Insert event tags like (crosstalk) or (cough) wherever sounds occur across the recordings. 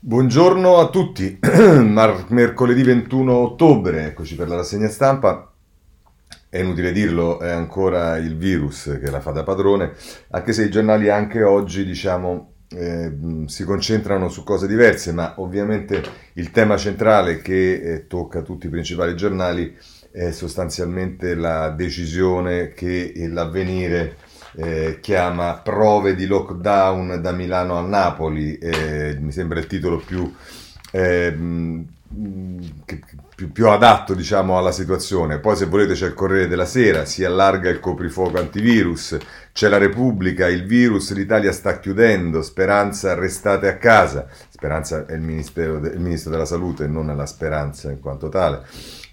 Buongiorno a tutti, (clears throat) mercoledì 21 ottobre, eccoci per la rassegna stampa. È inutile dirlo, è ancora il virus che la fa da padrone, anche se i giornali anche oggi, diciamo, eh, si concentrano su cose diverse, ma ovviamente il tema centrale che eh, tocca tutti i principali giornali è sostanzialmente la decisione che l'avvenire eh, chiama Prove di lockdown da Milano a Napoli, eh, mi sembra il titolo più, eh, più, più adatto diciamo, alla situazione. Poi se volete c'è il Corriere della Sera, si allarga il coprifuoco antivirus, c'è la Repubblica, il virus, l'Italia sta chiudendo, Speranza restate a casa. Speranza è il, de, il ministro della Salute, non la speranza in quanto tale.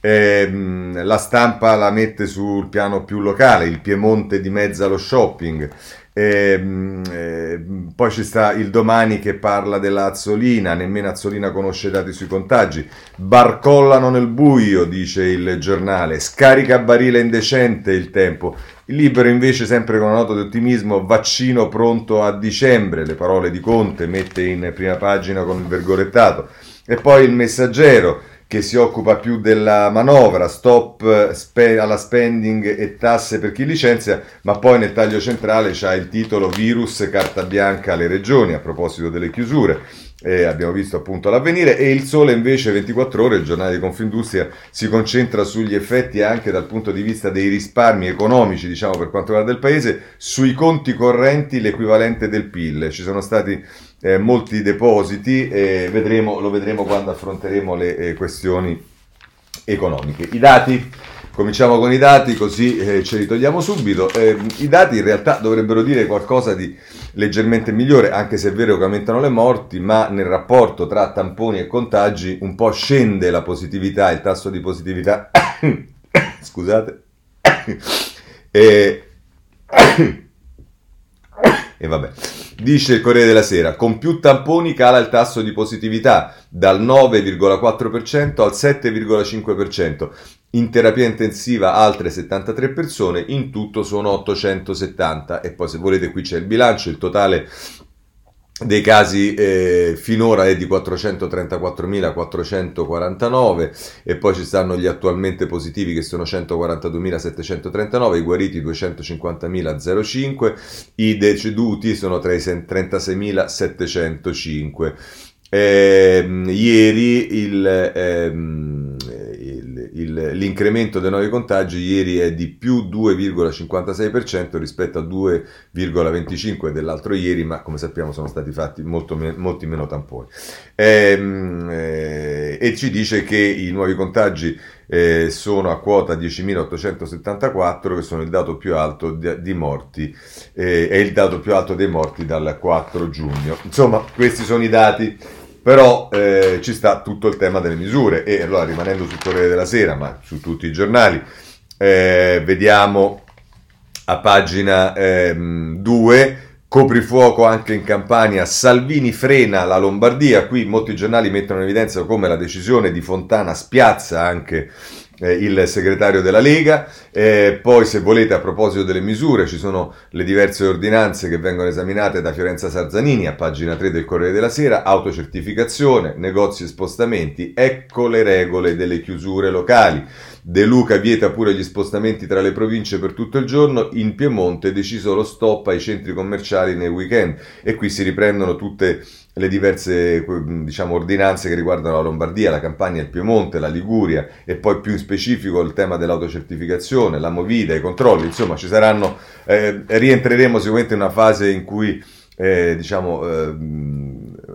Eh, la stampa la mette sul piano più locale, il Piemonte di mezzo allo shopping. Eh, eh, poi ci sta il domani che parla della Azzolina, nemmeno Azzolina conosce i dati sui contagi. Barcollano nel buio, dice il giornale. Scarica barile indecente il tempo. Il libero invece, sempre con una nota di ottimismo, vaccino pronto a dicembre. Le parole di Conte mette in prima pagina con il vergorettato. E poi il messaggero che si occupa più della manovra, stop spe- alla spending e tasse per chi licenzia, ma poi nel taglio centrale c'è il titolo virus carta bianca alle regioni a proposito delle chiusure. Eh, abbiamo visto appunto l'avvenire e il sole invece 24 ore, il giornale di Confindustria si concentra sugli effetti anche dal punto di vista dei risparmi economici, diciamo per quanto riguarda il paese, sui conti correnti l'equivalente del PIL. Ci sono stati eh, molti depositi e vedremo, lo vedremo quando affronteremo le eh, questioni economiche. I dati, cominciamo con i dati così eh, ce li togliamo subito. Eh, I dati in realtà dovrebbero dire qualcosa di leggermente migliore, anche se è vero che aumentano le morti, ma nel rapporto tra tamponi e contagi un po' scende la positività, il tasso di positività. (coughs) Scusate. (coughs) e... e vabbè. Dice il Corriere della Sera, con più tamponi cala il tasso di positività dal 9,4% al 7,5%. In terapia intensiva altre 73 persone, in tutto sono 870. E poi se volete qui c'è il bilancio, il totale dei casi eh, finora è di 434.449 e poi ci stanno gli attualmente positivi che sono 142.739, i guariti 250.005, i deceduti sono 36.705. Eh, ieri il, ehm, il, l'incremento dei nuovi contagi ieri è di più 2,56% rispetto al 2,25% dell'altro ieri, ma come sappiamo sono stati fatti molto molti meno tamponi. Ehm, eh, e ci dice che i nuovi contagi eh, sono a quota 10.874, che sono il dato più alto di, di morti, eh, è il dato più alto dei morti dal 4 giugno. Insomma, questi sono i dati però eh, ci sta tutto il tema delle misure. E allora rimanendo sul Corriere della Sera, ma su tutti i giornali, eh, vediamo a pagina 2, eh, coprifuoco anche in Campania, Salvini frena la Lombardia, qui molti giornali mettono in evidenza come la decisione di Fontana spiazza anche eh, il segretario della Lega. Eh, poi, se volete, a proposito delle misure, ci sono le diverse ordinanze che vengono esaminate da Fiorenza Sarzanini a pagina 3 del Corriere della Sera, autocertificazione, negozi e spostamenti, ecco le regole delle chiusure locali. De Luca vieta pure gli spostamenti tra le province per tutto il giorno, in Piemonte è deciso lo stop ai centri commerciali nei weekend e qui si riprendono tutte le diverse diciamo, ordinanze che riguardano la Lombardia, la Campania, il Piemonte, la Liguria e poi più in specifico il tema dell'autocertificazione, la Movida, i controlli, insomma ci saranno, eh, rientreremo sicuramente in una fase in cui eh, diciamo, eh,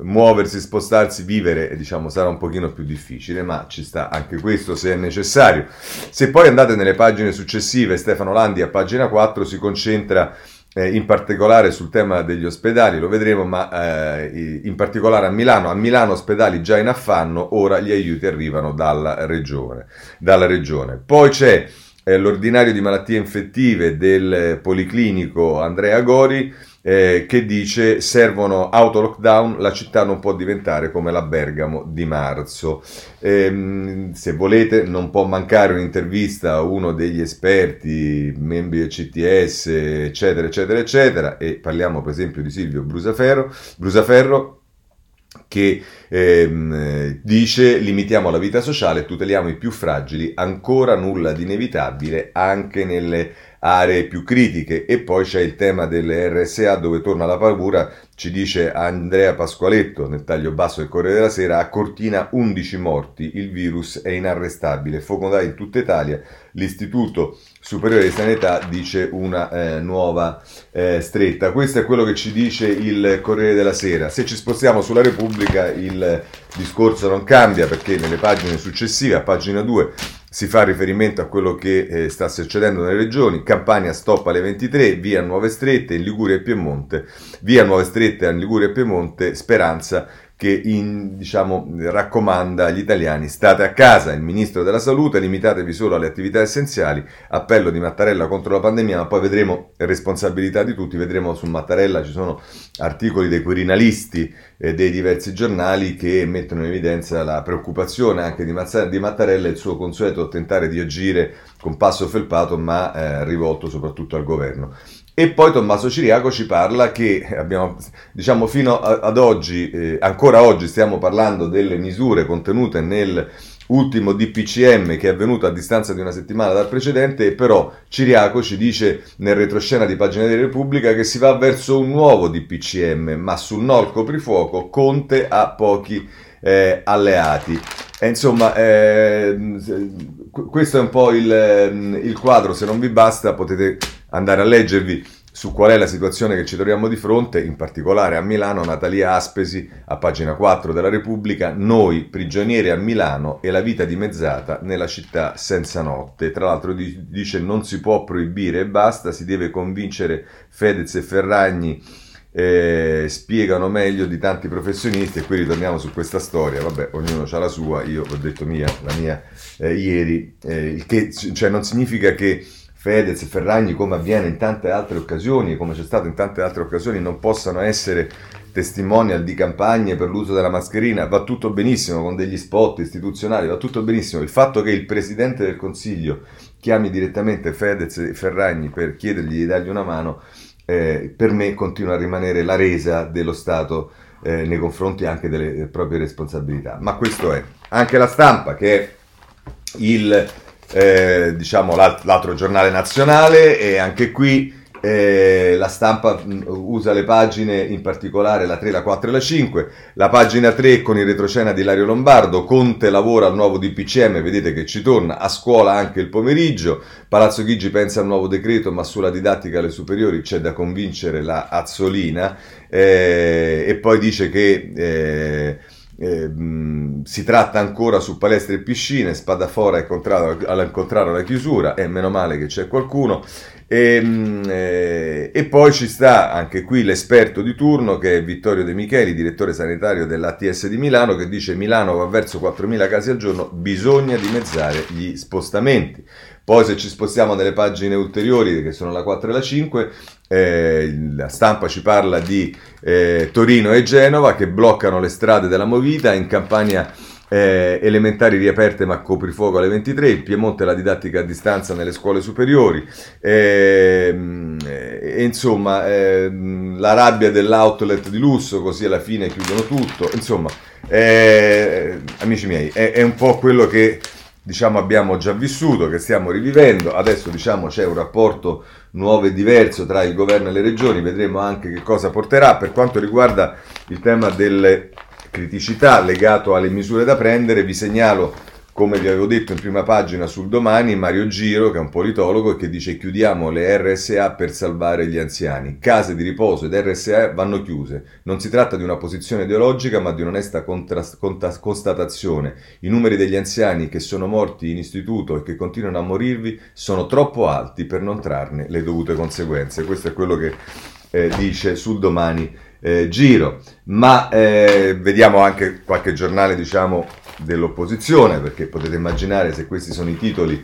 muoversi, spostarsi, vivere diciamo, sarà un pochino più difficile, ma ci sta anche questo se è necessario. Se poi andate nelle pagine successive, Stefano Landi a pagina 4 si concentra eh, in particolare sul tema degli ospedali, lo vedremo, ma eh, in particolare a Milano. A Milano ospedali già in affanno, ora gli aiuti arrivano dalla regione. Dalla regione. Poi c'è eh, l'ordinario di malattie infettive del Policlinico Andrea Gori eh, che dice servono auto lockdown, la città non può diventare come la Bergamo di marzo. Eh, se volete non può mancare un'intervista a uno degli esperti, membri del CTS, eccetera, eccetera, eccetera, e parliamo per esempio di Silvio Brusaferro, Brusaferro che ehm, dice limitiamo la vita sociale, tuteliamo i più fragili, ancora nulla di inevitabile anche nelle aree più critiche e poi c'è il tema delle RSA dove torna la paura, ci dice Andrea Pasqualetto nel taglio basso del Corriere della Sera, a Cortina 11 morti, il virus è inarrestabile, focondai in tutta Italia, l'Istituto Superiore di Sanità dice una eh, nuova eh, stretta. Questo è quello che ci dice il Corriere della Sera. Se ci spostiamo sulla Repubblica il discorso non cambia perché nelle pagine successive, a pagina 2, si fa riferimento a quello che eh, sta succedendo nelle regioni, Campania stoppa alle 23, via Nuove Strette in Liguria e Piemonte, via Nuove Strette in Liguria e Piemonte, Speranza che in, diciamo, raccomanda agli italiani state a casa, il ministro della salute, limitatevi solo alle attività essenziali, appello di Mattarella contro la pandemia, ma poi vedremo responsabilità di tutti, vedremo su Mattarella ci sono articoli dei quirinalisti eh, dei diversi giornali che mettono in evidenza la preoccupazione anche di, Mazza, di Mattarella e il suo consueto tentare di agire con passo felpato ma eh, rivolto soprattutto al governo. E poi Tommaso Ciriaco ci parla che abbiamo, diciamo, fino ad oggi, eh, ancora oggi stiamo parlando delle misure contenute nel ultimo DPCM che è avvenuto a distanza di una settimana dal precedente, però Ciriaco ci dice nel retroscena di pagina della Repubblica che si va verso un nuovo DPCM, ma sul no al coprifuoco Conte ha pochi eh, alleati. E insomma, eh, questo è un po' il, il quadro, se non vi basta potete andare a leggervi su qual è la situazione che ci troviamo di fronte, in particolare a Milano, Natalia Aspesi, a pagina 4 della Repubblica, noi prigionieri a Milano e la vita dimezzata nella città senza notte. Tra l'altro dice non si può proibire e basta, si deve convincere Fedez e Ferragni, eh, spiegano meglio di tanti professionisti e qui ritorniamo su questa storia, vabbè, ognuno ha la sua, io ho detto mia, la mia eh, ieri, eh, il che cioè, non significa che Fedez, Ferragni, come avviene in tante altre occasioni, come c'è stato in tante altre occasioni, non possano essere testimonial di campagne per l'uso della mascherina, va tutto benissimo con degli spot istituzionali, va tutto benissimo. Il fatto che il Presidente del Consiglio chiami direttamente Fedez e Ferragni per chiedergli di dargli una mano, eh, per me continua a rimanere la resa dello Stato eh, nei confronti anche delle proprie responsabilità. Ma questo è. Anche la stampa, che è il eh, diciamo l'altro giornale nazionale e anche qui eh, la stampa usa le pagine, in particolare la 3, la 4 e la 5. La pagina 3 con il retrocena di Lario Lombardo, Conte lavora al nuovo DPCM, vedete che ci torna, a scuola anche il pomeriggio, Palazzo Chigi pensa al nuovo decreto, ma sulla didattica alle superiori c'è da convincere la Azzolina eh, e poi dice che... Eh, eh, si tratta ancora su palestre e piscine, Spadafora ha incontrato, ha incontrato la chiusura e meno male che c'è qualcuno. E, eh, e, poi ci sta anche qui l'esperto di turno che è Vittorio De Micheli, direttore sanitario dell'ATS di Milano, che dice Milano va verso 4.000 casi al giorno, bisogna dimezzare gli spostamenti. Poi se ci spostiamo nelle pagine ulteriori, che sono la 4 e la 5, eh, la stampa ci parla di eh, Torino e Genova che bloccano le strade della Movita in campagna eh, elementari riaperte ma coprifuoco alle 23, il Piemonte la didattica a distanza nelle scuole superiori, ehm, e, insomma ehm, la rabbia dell'outlet di lusso, così alla fine chiudono tutto, insomma eh, amici miei è, è un po' quello che diciamo abbiamo già vissuto, che stiamo rivivendo, adesso diciamo c'è un rapporto nuovo e diverso tra il governo e le regioni, vedremo anche che cosa porterà. Per quanto riguarda il tema delle criticità legato alle misure da prendere, vi segnalo come vi avevo detto in prima pagina sul domani, Mario Giro, che è un politologo, che dice chiudiamo le RSA per salvare gli anziani. Case di riposo ed RSA vanno chiuse. Non si tratta di una posizione ideologica, ma di un'onesta contrast- contas- constatazione. I numeri degli anziani che sono morti in istituto e che continuano a morirvi sono troppo alti per non trarne le dovute conseguenze. Questo è quello che eh, dice sul domani eh, Giro. Ma eh, vediamo anche qualche giornale, diciamo, dell'opposizione, perché potete immaginare se questi sono i titoli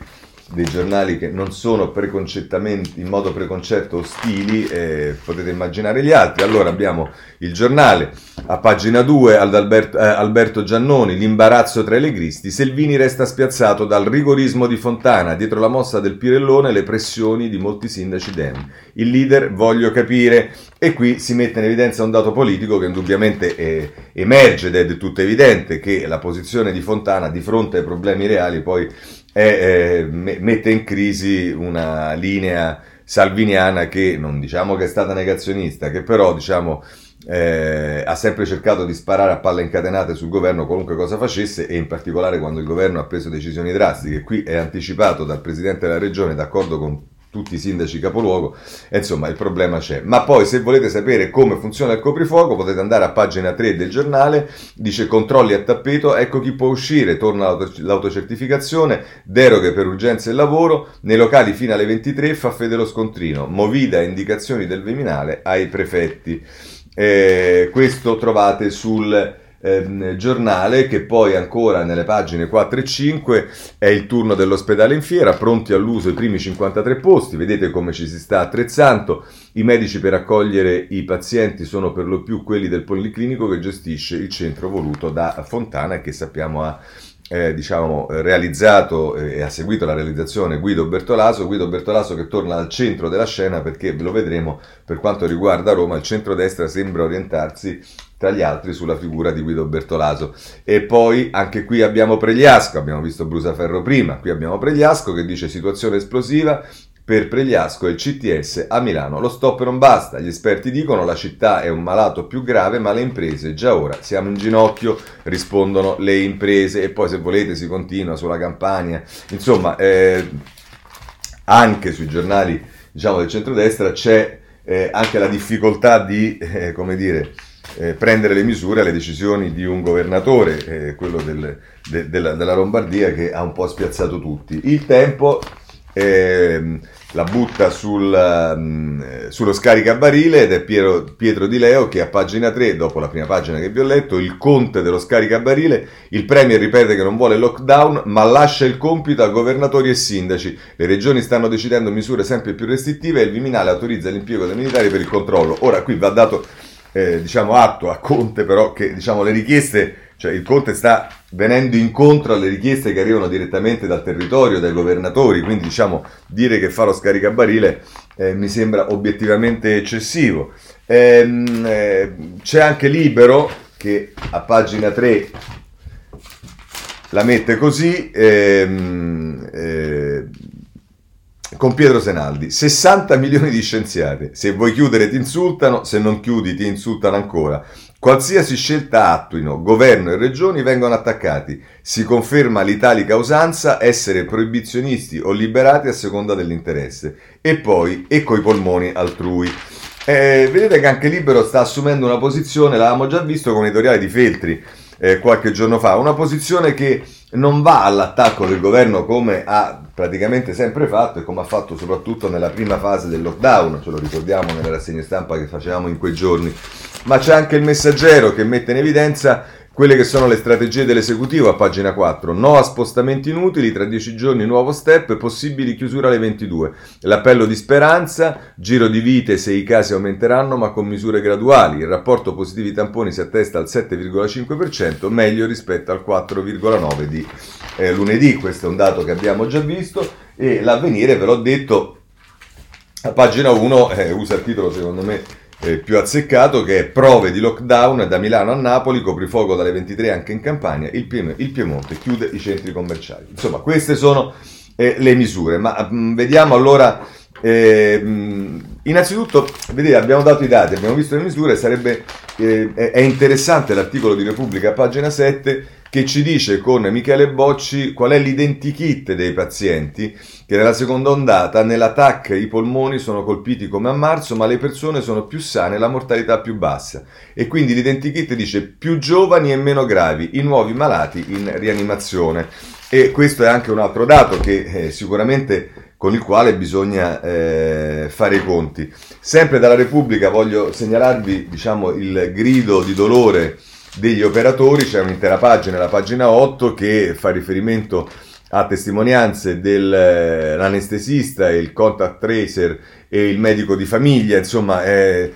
dei giornali che non sono in modo preconcetto ostili, eh, potete immaginare gli altri. Allora abbiamo il giornale, a pagina 2, ad Alberto, eh, Alberto Giannoni, l'imbarazzo tra i legristi, Selvini resta spiazzato dal rigorismo di Fontana, dietro la mossa del Pirellone le pressioni di molti sindaci Dem. Il leader voglio capire e qui si mette in evidenza un dato politico che indubbiamente eh, emerge ed è del tutto evidente che la posizione di Fontana di fronte ai problemi reali poi è, eh, mette in crisi una linea salviniana che non diciamo che è stata negazionista, che però diciamo eh, ha sempre cercato di sparare a palle incatenate sul governo qualunque cosa facesse e in particolare quando il governo ha preso decisioni drastiche. Qui è anticipato dal Presidente della Regione, d'accordo con tutti i sindaci capoluogo, e insomma il problema c'è. Ma poi se volete sapere come funziona il coprifuoco potete andare a pagina 3 del giornale, dice controlli a tappeto, ecco chi può uscire, torna l'autocertificazione, deroghe per urgenza e lavoro, nei locali fino alle 23 fa fede lo scontrino, movida indicazioni del Viminale ai prefetti. Eh, questo trovate sul eh, giornale che poi ancora nelle pagine 4 e 5 è il turno dell'ospedale in fiera, pronti all'uso i primi 53 posti, vedete come ci si sta attrezzando, i medici per accogliere i pazienti sono per lo più quelli del Policlinico che gestisce il centro voluto da Fontana e che sappiamo ha eh, diciamo, realizzato eh, e ha seguito la realizzazione Guido Bertolaso, Guido Bertolaso che torna al centro della scena perché ve lo vedremo per quanto riguarda Roma, il centrodestra sembra orientarsi tra gli altri sulla figura di Guido Bertolaso. E poi anche qui abbiamo Pregliasco, abbiamo visto Brusaferro prima, qui abbiamo Pregliasco che dice situazione esplosiva, per Pregliasco e il CTS a Milano. Lo stop non basta, gli esperti dicono la città è un malato più grave, ma le imprese già ora siamo in ginocchio, rispondono le imprese e poi se volete si continua sulla campagna. Insomma, eh, anche sui giornali diciamo, del centrodestra c'è eh, anche la difficoltà di, eh, come dire, eh, prendere le misure alle decisioni di un governatore, eh, quello del, de, della, della Lombardia, che ha un po' spiazzato tutti. Il tempo eh, la butta sul, um, sullo scaricabarile ed è Piero, Pietro Di Leo che a pagina 3, dopo la prima pagina che vi ho letto, il conte dello scaricabarile, il Premier ripete che non vuole lockdown ma lascia il compito a governatori e sindaci. Le regioni stanno decidendo misure sempre più restrittive e il Viminale autorizza l'impiego dei militari per il controllo. Ora qui va dato eh, diciamo, atto a Conte però che diciamo, le richieste cioè il Conte sta venendo incontro alle richieste che arrivano direttamente dal territorio, dai governatori, quindi diciamo dire che fa lo scaricabarile eh, mi sembra obiettivamente eccessivo. Ehm, eh, c'è anche Libero che a pagina 3 la mette così. Ehm, eh, con Pietro Senaldi, 60 milioni di scienziati, se vuoi chiudere ti insultano, se non chiudi ti insultano ancora. Qualsiasi scelta attuino, governo e regioni vengono attaccati. Si conferma l'italica usanza essere proibizionisti o liberati a seconda dell'interesse. E poi, e coi polmoni altrui. Eh, vedete che anche Libero sta assumendo una posizione, l'avevamo già visto con l'editoriale di Feltri eh, qualche giorno fa, una posizione che non va all'attacco del governo come ha praticamente sempre fatto e come ha fatto soprattutto nella prima fase del lockdown, ce lo ricordiamo nella rassegna stampa che facevamo in quei giorni, ma c'è anche il messaggero che mette in evidenza quelle che sono le strategie dell'esecutivo a pagina 4. No a spostamenti inutili, tra 10 giorni nuovo step, possibili chiusura alle 22. L'appello di speranza, giro di vite se i casi aumenteranno ma con misure graduali. Il rapporto positivi tamponi si attesta al 7,5%, meglio rispetto al 4,9% di eh, lunedì. Questo è un dato che abbiamo già visto e l'avvenire, ve l'ho detto, a pagina 1 eh, usa il titolo secondo me eh, più azzeccato che è prove di lockdown da Milano a Napoli, coprifuoco dalle 23 anche in Campania, il, Piem- il Piemonte chiude i centri commerciali. Insomma, queste sono eh, le misure, ma mh, mm, vediamo allora, eh, innanzitutto, vedete, abbiamo dato i dati, abbiamo visto le misure, sarebbe, eh, è interessante l'articolo di Repubblica, pagina 7, che ci dice con Michele Bocci qual è l'identikit dei pazienti che nella seconda ondata nella TAC i polmoni sono colpiti come a marzo, ma le persone sono più sane e la mortalità più bassa. E quindi l'identikit dice più giovani e meno gravi, i nuovi malati in rianimazione. E questo è anche un altro dato che eh, sicuramente con il quale bisogna eh, fare i conti. Sempre dalla Repubblica voglio segnalarvi diciamo, il grido di dolore degli operatori, c'è un'intera pagina, la pagina 8, che fa riferimento a testimonianze dell'anestesista, il contact tracer e il medico di famiglia, insomma, eh,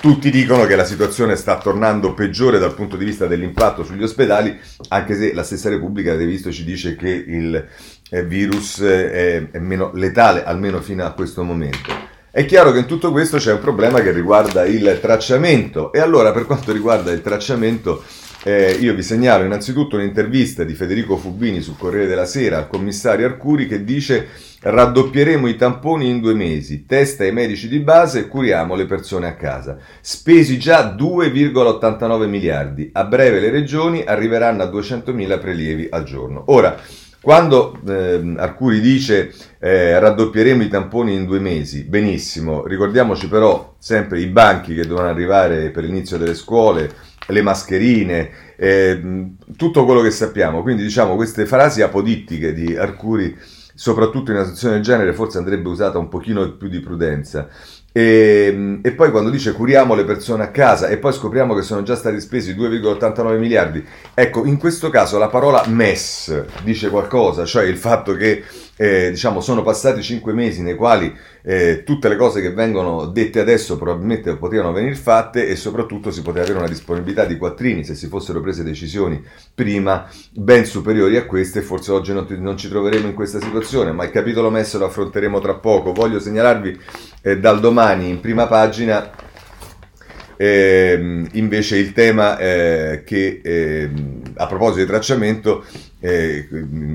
tutti dicono che la situazione sta tornando peggiore dal punto di vista dell'impatto sugli ospedali, anche se la stessa Repubblica, avete visto, ci dice che il eh, virus è, è meno letale, almeno fino a questo momento. È chiaro che in tutto questo c'è un problema che riguarda il tracciamento e allora per quanto riguarda il tracciamento eh, io vi segnalo innanzitutto un'intervista di Federico Fubini sul Corriere della Sera al commissario Arcuri che dice raddoppieremo i tamponi in due mesi, testa ai medici di base e curiamo le persone a casa. Spesi già 2,89 miliardi, a breve le regioni arriveranno a 200.000 prelievi al giorno. Ora, quando eh, Arcuri dice eh, raddoppieremo i tamponi in due mesi, benissimo, ricordiamoci però sempre i banchi che dovranno arrivare per l'inizio delle scuole, le mascherine, eh, tutto quello che sappiamo. Quindi diciamo queste frasi apodittiche di Arcuri, soprattutto in una situazione del genere, forse andrebbe usata un pochino più di prudenza. E, e, poi quando dice curiamo le persone a casa e poi scopriamo che sono già stati spesi 2,89 miliardi, ecco, in questo caso la parola MES dice qualcosa, cioè il fatto che eh, diciamo, sono passati 5 mesi nei quali eh, tutte le cose che vengono dette adesso probabilmente potevano venire fatte e soprattutto si poteva avere una disponibilità di quattrini se si fossero prese decisioni prima ben superiori a queste. Forse oggi non, non ci troveremo in questa situazione ma il capitolo messo lo affronteremo tra poco. Voglio segnalarvi eh, dal domani in prima pagina eh, invece il tema eh, che eh, a proposito di tracciamento eh,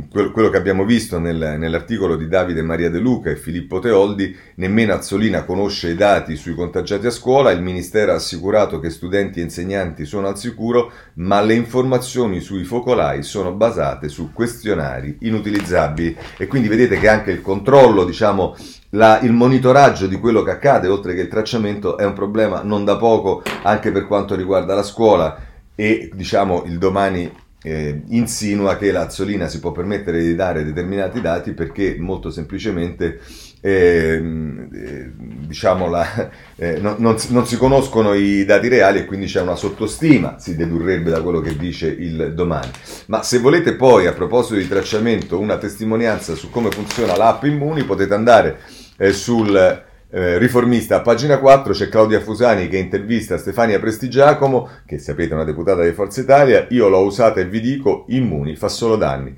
quello che abbiamo visto nel, nell'articolo di Davide Maria De Luca e Filippo Teoldi, nemmeno Azzolina conosce i dati sui contagiati a scuola, il Ministero ha assicurato che studenti e insegnanti sono al sicuro, ma le informazioni sui focolai sono basate su questionari inutilizzabili. E quindi vedete che anche il controllo, diciamo, la, il monitoraggio di quello che accade, oltre che il tracciamento, è un problema non da poco anche per quanto riguarda la scuola e diciamo il domani eh, insinua che l'Azzolina si può permettere di dare determinati dati perché molto semplicemente eh, eh, diciamo la, (laughs) eh, non, non, non, si conoscono i dati reali e quindi c'è una sottostima, si dedurrebbe da quello che dice il domani. Ma se volete poi a proposito di tracciamento una testimonianza su come funziona l'app Immuni potete andare eh, sul eh, riformista a pagina 4 c'è Claudia Fusani che intervista Stefania Prestigiacomo, che sapete è una deputata di Forza Italia, io l'ho usata e vi dico, immuni, fa solo danni.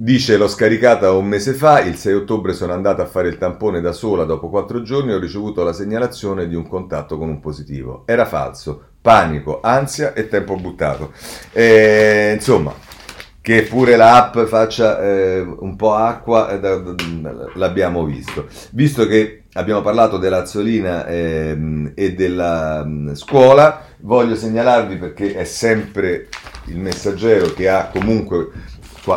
Dice l'ho scaricata un mese fa, il 6 ottobre sono andata a fare il tampone da sola dopo 4 giorni ho ricevuto la segnalazione di un contatto con un positivo. Era falso, panico, ansia e tempo buttato. E, insomma, che pure l'app faccia eh, un po' acqua, eh, l'abbiamo visto. Visto che abbiamo parlato dell'Azzolina eh, e della mh, scuola, voglio segnalarvi perché è sempre il messaggero che ha comunque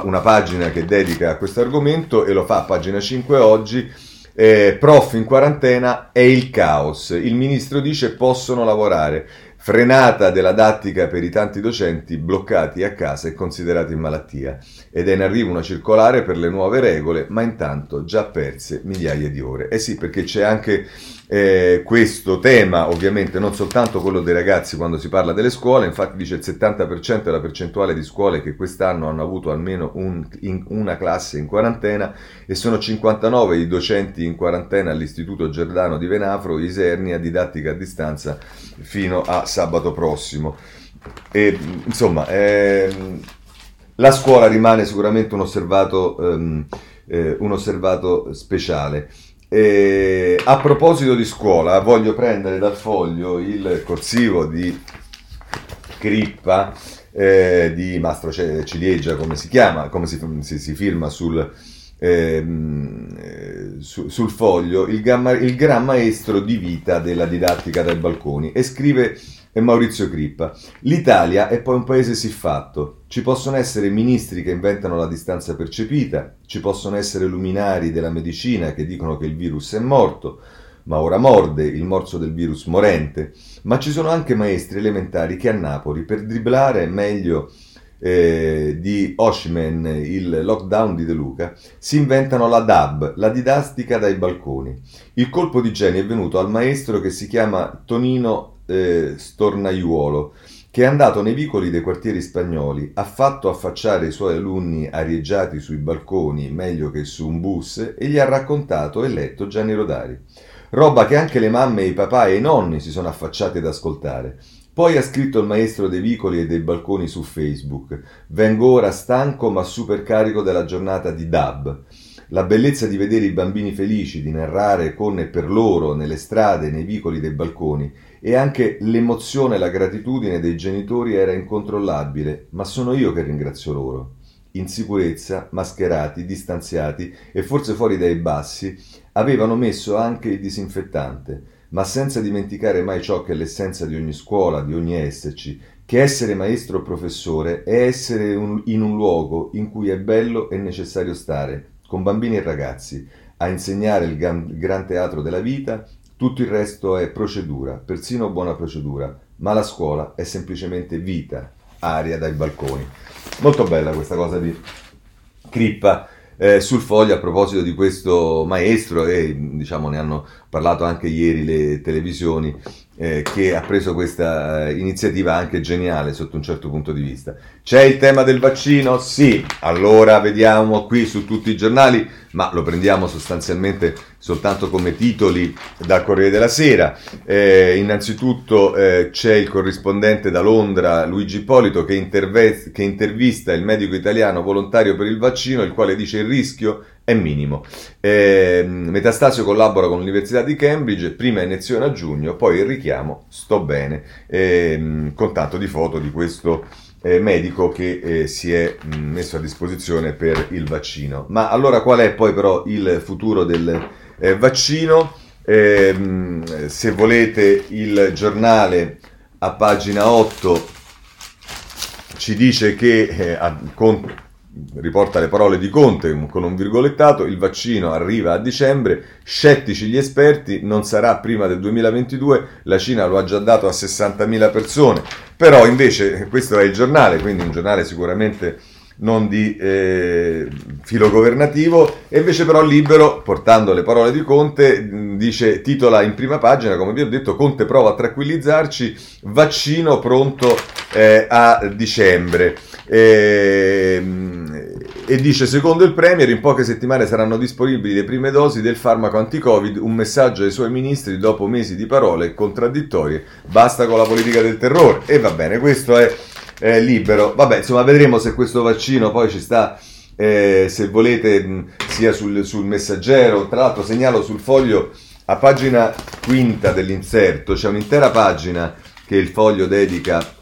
una pagina che dedica a questo argomento e lo fa a pagina 5 oggi. Eh, prof in quarantena è il caos. Il ministro dice possono lavorare. Frenata della dattica per i tanti docenti bloccati a casa e considerati in malattia. Ed è in arrivo una circolare per le nuove regole, ma intanto già perse migliaia di ore. Eh sì, perché c'è anche eh, questo tema, ovviamente non soltanto quello dei ragazzi quando si parla delle scuole, infatti dice il 70% è la percentuale di scuole che quest'anno hanno avuto almeno un, in, una classe in quarantena e sono 59 i docenti in quarantena all'Istituto Giordano di Venafro, Isernia, didattica a distanza fino a sabato prossimo. E, insomma, ehm, la scuola rimane sicuramente un osservato, ehm, eh, un osservato speciale. E a proposito di scuola, voglio prendere dal foglio il corsivo di Crippa eh, di Mastro Ciliegia, come si chiama, come si, si, si firma sul, ehm, eh, su, sul foglio, il, gamma, il gran maestro di vita della didattica dai balconi, e scrive e Maurizio Crippa. L'Italia è poi un paese siffatto. Ci possono essere ministri che inventano la distanza percepita, ci possono essere luminari della medicina che dicono che il virus è morto, ma ora morde il morso del virus morente, ma ci sono anche maestri elementari che a Napoli, per dribblare meglio eh, di Oshman, il lockdown di De Luca, si inventano la DAB, la didattica dai balconi. Il colpo di genio è venuto al maestro che si chiama Tonino eh, Stornaiuolo, che è andato nei vicoli dei quartieri spagnoli, ha fatto affacciare i suoi alunni arieggiati sui balconi meglio che su un bus e gli ha raccontato e letto Gianni Rodari. Roba che anche le mamme, i papà e i nonni si sono affacciati ad ascoltare. Poi ha scritto il maestro dei vicoli e dei balconi su Facebook. Vengo ora stanco ma super carico della giornata di DAB. La bellezza di vedere i bambini felici, di narrare con e per loro nelle strade, nei vicoli dei balconi, e anche l'emozione e la gratitudine dei genitori era incontrollabile, ma sono io che ringrazio loro. In sicurezza, mascherati, distanziati e forse fuori dai bassi, avevano messo anche il disinfettante, ma senza dimenticare mai ciò che è l'essenza di ogni scuola, di ogni esserci, che essere maestro o professore è essere un, in un luogo in cui è bello e necessario stare, con bambini e ragazzi, a insegnare il gran, il gran teatro della vita, tutto il resto è procedura, persino buona procedura, ma la scuola è semplicemente vita, aria dai balconi. Molto bella questa cosa di Crippa. Eh, sul foglio a proposito di questo maestro e diciamo ne hanno parlato anche ieri le televisioni eh, che ha preso questa eh, iniziativa anche geniale sotto un certo punto di vista. C'è il tema del vaccino? Sì, allora vediamo qui su tutti i giornali, ma lo prendiamo sostanzialmente soltanto come titoli dal Corriere della Sera. Eh, innanzitutto eh, c'è il corrispondente da Londra, Luigi Ippolito, che, interve- che intervista il medico italiano volontario per il vaccino, il quale dice il rischio è minimo. Eh, Metastasio collabora con l'Università di Cambridge, prima iniezione a giugno, poi il richiamo, sto bene, eh, con tanto di foto di questo eh, medico che eh, si è mh, messo a disposizione per il vaccino. Ma allora qual è poi però il futuro del eh, vaccino? Ehm, se volete il giornale a pagina 8 ci dice che eh, a, con riporta le parole di Conte con un virgolettato, il vaccino arriva a dicembre, scettici gli esperti, non sarà prima del 2022, la Cina lo ha già dato a 60.000 persone, però invece questo è il giornale, quindi un giornale sicuramente non di eh, filo governativo, e invece però Libero, portando le parole di Conte, dice, titola in prima pagina, come vi ho detto, Conte prova a tranquillizzarci, vaccino pronto eh, a dicembre. E, e dice, secondo il Premier, in poche settimane saranno disponibili le prime dosi del farmaco anti-Covid, un messaggio ai suoi ministri dopo mesi di parole contraddittorie, basta con la politica del terrore. E va bene, questo è eh, libero. Vabbè, insomma, vedremo se questo vaccino poi ci sta, eh, se volete, sia sul, sul messaggero. Tra l'altro segnalo sul foglio, a pagina quinta dell'inserto, c'è un'intera pagina che il foglio dedica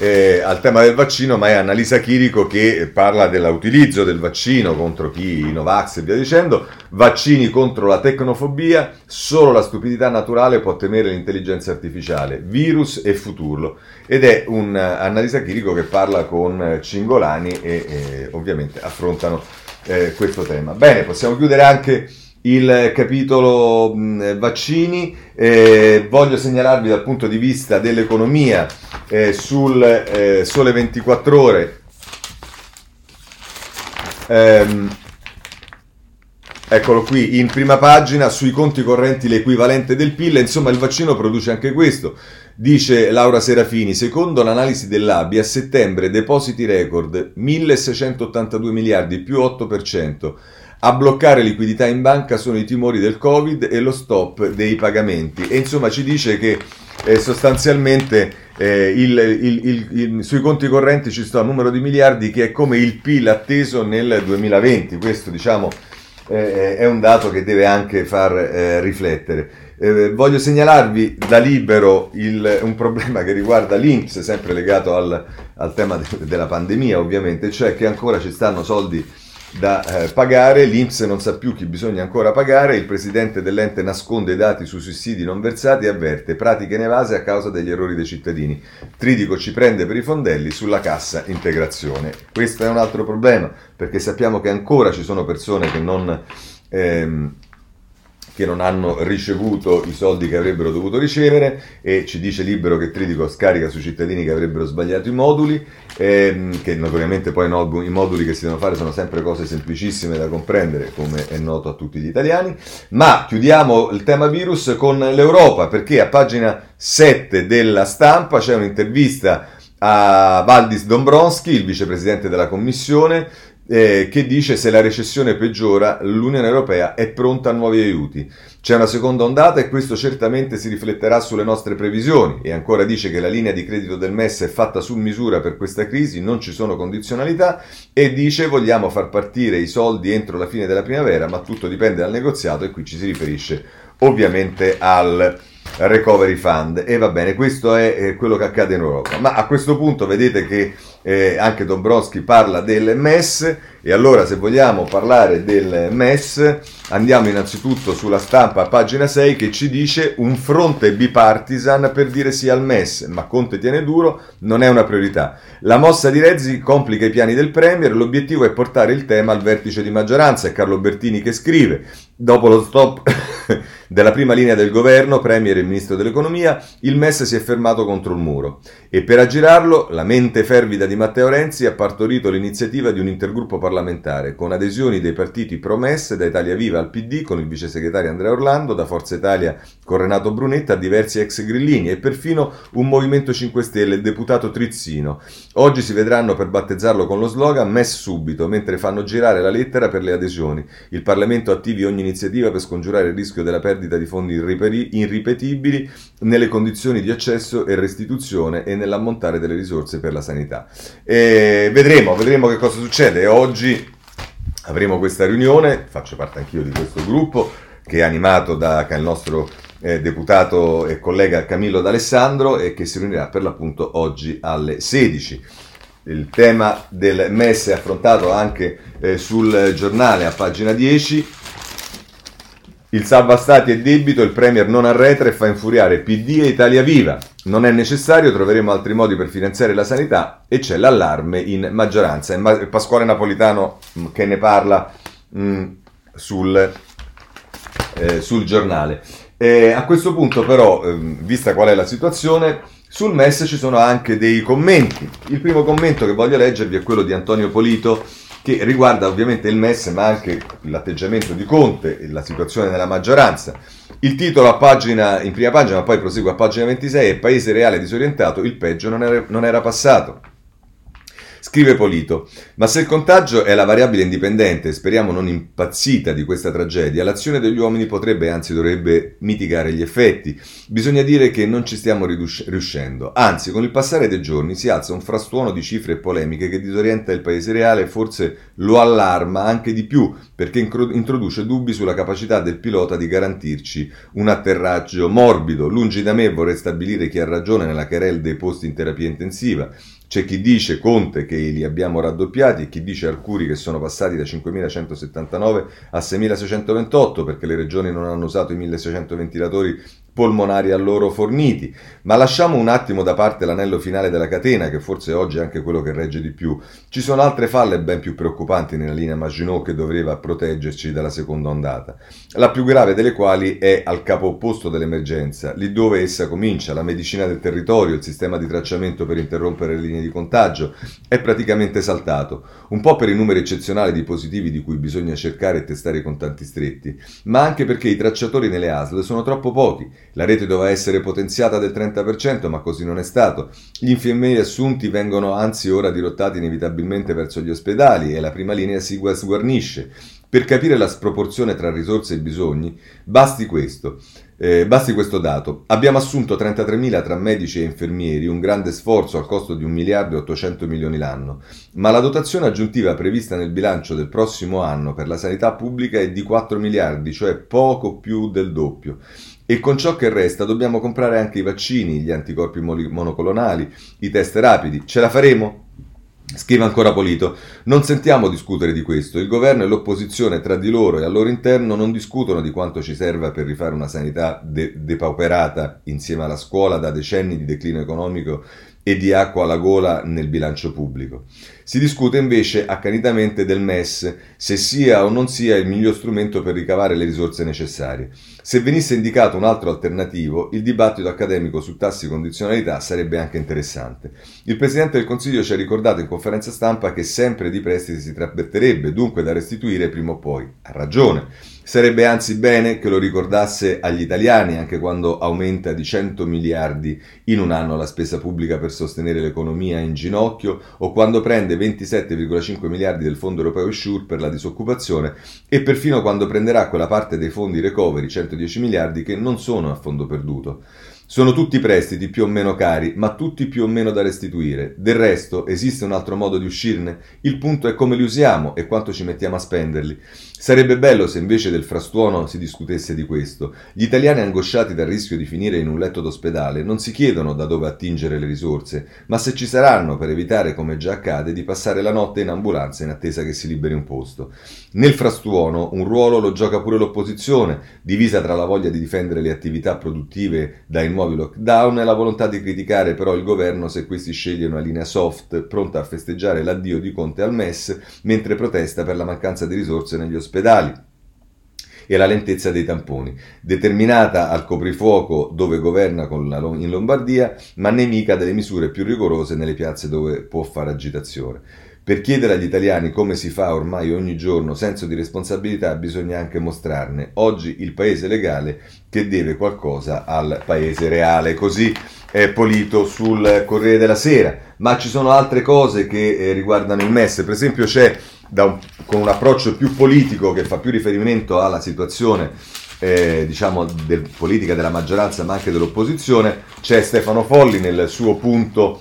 eh, al tema del vaccino, ma è Annalisa Chirico che parla dell'utilizzo del vaccino contro chi i Novax e via dicendo, vaccini contro la tecnofobia, solo la stupidità naturale può temere l'intelligenza artificiale, virus e futuro. Ed è un Annalisa Chirico che parla con Cingolani e eh, ovviamente affrontano eh, questo tema. Bene, possiamo chiudere anche il capitolo mh, vaccini. Eh, voglio segnalarvi dal punto di vista dell'economia eh, sul eh, Sole 24 ore. Ehm, eccolo qui, in prima pagina, sui conti correnti l'equivalente del PIL, insomma il vaccino produce anche questo. Dice Laura Serafini, secondo l'analisi dell'ABI a settembre depositi record 1682 miliardi più 8%. A bloccare liquidità in banca sono i timori del Covid e lo stop dei pagamenti. E insomma ci dice che eh, sostanzialmente eh, il, il, il, sui conti correnti ci sta un numero di miliardi che è come il PIL atteso nel 2020. Questo diciamo eh, è un dato che deve anche far eh, riflettere. Eh, voglio segnalarvi da libero un problema che riguarda l'Inps, sempre legato al, al tema de- della pandemia ovviamente, cioè che ancora ci stanno soldi da eh, pagare, l'Inps non sa più chi bisogna ancora pagare, il presidente dell'ente nasconde i dati sui sussidi non versati e avverte pratiche nevase a causa degli errori dei cittadini. Tridico ci prende per i fondelli sulla cassa integrazione. Questo è un altro problema perché sappiamo che ancora ci sono persone che non... Ehm, che non hanno ricevuto i soldi che avrebbero dovuto ricevere e ci dice Libero che Tridico scarica sui cittadini che avrebbero sbagliato i moduli, ehm, che naturalmente poi no, i moduli che si devono fare sono sempre cose semplicissime da comprendere, come è noto a tutti gli italiani, ma chiudiamo il tema virus con l'Europa, perché a pagina 7 della stampa, c'è un'intervista a Valdis Dombronski, il vicepresidente della Commissione, eh, che dice se la recessione peggiora l'Unione Europea è pronta a nuovi aiuti. C'è una seconda ondata e questo certamente si rifletterà sulle nostre previsioni e ancora dice che la linea di credito del MES è fatta su misura per questa crisi, non ci sono condizionalità e dice vogliamo far partire i soldi entro la fine della primavera ma tutto dipende dal negoziato e qui ci si riferisce ovviamente al Recovery Fund e va bene, questo è eh, quello che accade in Europa. Ma a questo punto vedete che eh, anche Dombrowski parla del MES. E allora se vogliamo parlare del MES andiamo innanzitutto sulla stampa pagina 6 che ci dice un fronte bipartisan per dire sì al MES, ma Conte tiene duro, non è una priorità. La mossa di Rezzi complica i piani del Premier, l'obiettivo è portare il tema al vertice di maggioranza, è Carlo Bertini che scrive, dopo lo stop (laughs) della prima linea del governo, Premier e Ministro dell'Economia, il MES si è fermato contro il muro e per aggirarlo la mente fervida di Matteo Renzi ha partorito l'iniziativa di un intergruppo parlamentare con adesioni dei partiti promesse da Italia Viva al PD con il vice segretario Andrea Orlando, da Forza Italia con Renato Brunetta diversi ex grillini e perfino un Movimento 5 Stelle, il deputato Trizzino. Oggi si vedranno per battezzarlo con lo slogan MES subito, mentre fanno girare la lettera per le adesioni. Il Parlamento attivi ogni iniziativa per scongiurare il rischio della perdita di fondi irripetibili nelle condizioni di accesso e restituzione e nell'ammontare delle risorse per la sanità. E vedremo, vedremo che cosa succede. Oggi avremo questa riunione, faccio parte anch'io di questo gruppo che è animato da il nostro eh, deputato e collega Camillo D'Alessandro e che si riunirà per l'appunto oggi alle 16. Il tema del MES è affrontato anche eh, sul giornale a pagina 10 il salva stati è debito, il Premier non arretra e fa infuriare PD e Italia Viva. Non è necessario, troveremo altri modi per finanziare la sanità e c'è l'allarme in maggioranza. È Pasquale Napolitano mm, che ne parla mh, mm, sul, eh, sul, giornale. E a questo punto però, eh, vista qual è la situazione, sul MES ci sono anche dei commenti. Il primo commento che voglio leggervi è quello di Antonio Polito che riguarda ovviamente il MES ma anche l'atteggiamento di Conte e la situazione nella maggioranza. Il titolo a pagina, in prima pagina, ma poi prosegue a pagina 26, è Paese reale disorientato, il peggio non era, non era passato. Scrive Polito, ma se il contagio è la variabile indipendente, speriamo non impazzita di questa tragedia, l'azione degli uomini potrebbe, anzi dovrebbe mitigare gli effetti. Bisogna dire che non ci stiamo riuscendo, anzi con il passare dei giorni si alza un frastuono di cifre e polemiche che disorienta il paese reale e forse lo allarma anche di più, perché introduce dubbi sulla capacità del pilota di garantirci un atterraggio morbido. Lungi da me vorrei stabilire chi ha ragione nella querel dei posti in terapia intensiva. C'è chi dice Conte che li abbiamo raddoppiati e chi dice Arcuri che sono passati da 5.179 a 6.628 perché le regioni non hanno usato i 1.600 ventilatori polmonari a loro forniti. Ma lasciamo un attimo da parte l'anello finale della catena, che forse oggi è anche quello che regge di più. Ci sono altre falle ben più preoccupanti nella linea Maginot che doveva proteggerci dalla seconda ondata. La più grave delle quali è al capo opposto dell'emergenza, lì dove essa comincia, la medicina del territorio, il sistema di tracciamento per interrompere le linee di contagio, è praticamente saltato, un po' per i numeri eccezionali di positivi di cui bisogna cercare e testare i contanti stretti, ma anche perché i tracciatori nelle ASL sono troppo pochi la rete doveva essere potenziata del 30%, ma così non è stato. Gli infermieri assunti vengono anzi ora dirottati inevitabilmente verso gli ospedali e la prima linea si sguarnisce. Per capire la sproporzione tra risorse e bisogni, basti questo. Eh, basti questo dato. Abbiamo assunto 33.000 tra medici e infermieri, un grande sforzo al costo di 1 miliardo e 800 milioni l'anno, ma la dotazione aggiuntiva prevista nel bilancio del prossimo anno per la sanità pubblica è di 4 miliardi, cioè poco più del doppio. E con ciò che resta dobbiamo comprare anche i vaccini, gli anticorpi monoclonali, i test rapidi. Ce la faremo? Scrive ancora Polito, non sentiamo discutere di questo, il governo e l'opposizione tra di loro e al loro interno non discutono di quanto ci serva per rifare una sanità de- depauperata insieme alla scuola da decenni di declino economico e di acqua alla gola nel bilancio pubblico. Si discute invece accanitamente del MES, se sia o non sia il miglior strumento per ricavare le risorse necessarie. Se venisse indicato un altro alternativo, il dibattito accademico su tassi e condizionalità sarebbe anche interessante. Il Presidente del Consiglio ci ha ricordato in conferenza stampa che sempre di prestiti si tratterebbe, dunque da restituire prima o poi. Ha ragione. Sarebbe anzi bene che lo ricordasse agli italiani anche quando aumenta di 100 miliardi in un anno la spesa pubblica per sostenere l'economia in ginocchio o quando prende 27,5 miliardi del fondo europeo SURE per la disoccupazione e perfino quando prenderà quella parte dei fondi recovery, 110 miliardi, che non sono a fondo perduto. Sono tutti prestiti più o meno cari, ma tutti più o meno da restituire. Del resto, esiste un altro modo di uscirne? Il punto è come li usiamo e quanto ci mettiamo a spenderli. Sarebbe bello se invece del frastuono si discutesse di questo. Gli italiani angosciati dal rischio di finire in un letto d'ospedale non si chiedono da dove attingere le risorse, ma se ci saranno per evitare, come già accade, di passare la notte in ambulanza in attesa che si liberi un posto. Nel frastuono un ruolo lo gioca pure l'opposizione, divisa tra la voglia di difendere le attività produttive dai nuovi lockdown e la volontà di criticare però il governo se questi sceglie una linea soft, pronta a festeggiare l'addio di Conte al MES, mentre protesta per la mancanza di risorse negli ospedali ospedali e la lentezza dei tamponi, determinata al coprifuoco dove governa in Lombardia, ma nemica delle misure più rigorose nelle piazze dove può fare agitazione. Per chiedere agli italiani come si fa ormai ogni giorno senso di responsabilità bisogna anche mostrarne oggi il paese legale che deve qualcosa al paese reale. Così è Polito sul Corriere della Sera. Ma ci sono altre cose che eh, riguardano il MES. Per esempio c'è un, con un approccio più politico che fa più riferimento alla situazione eh, diciamo del, politica della maggioranza ma anche dell'opposizione, c'è Stefano Folli nel suo punto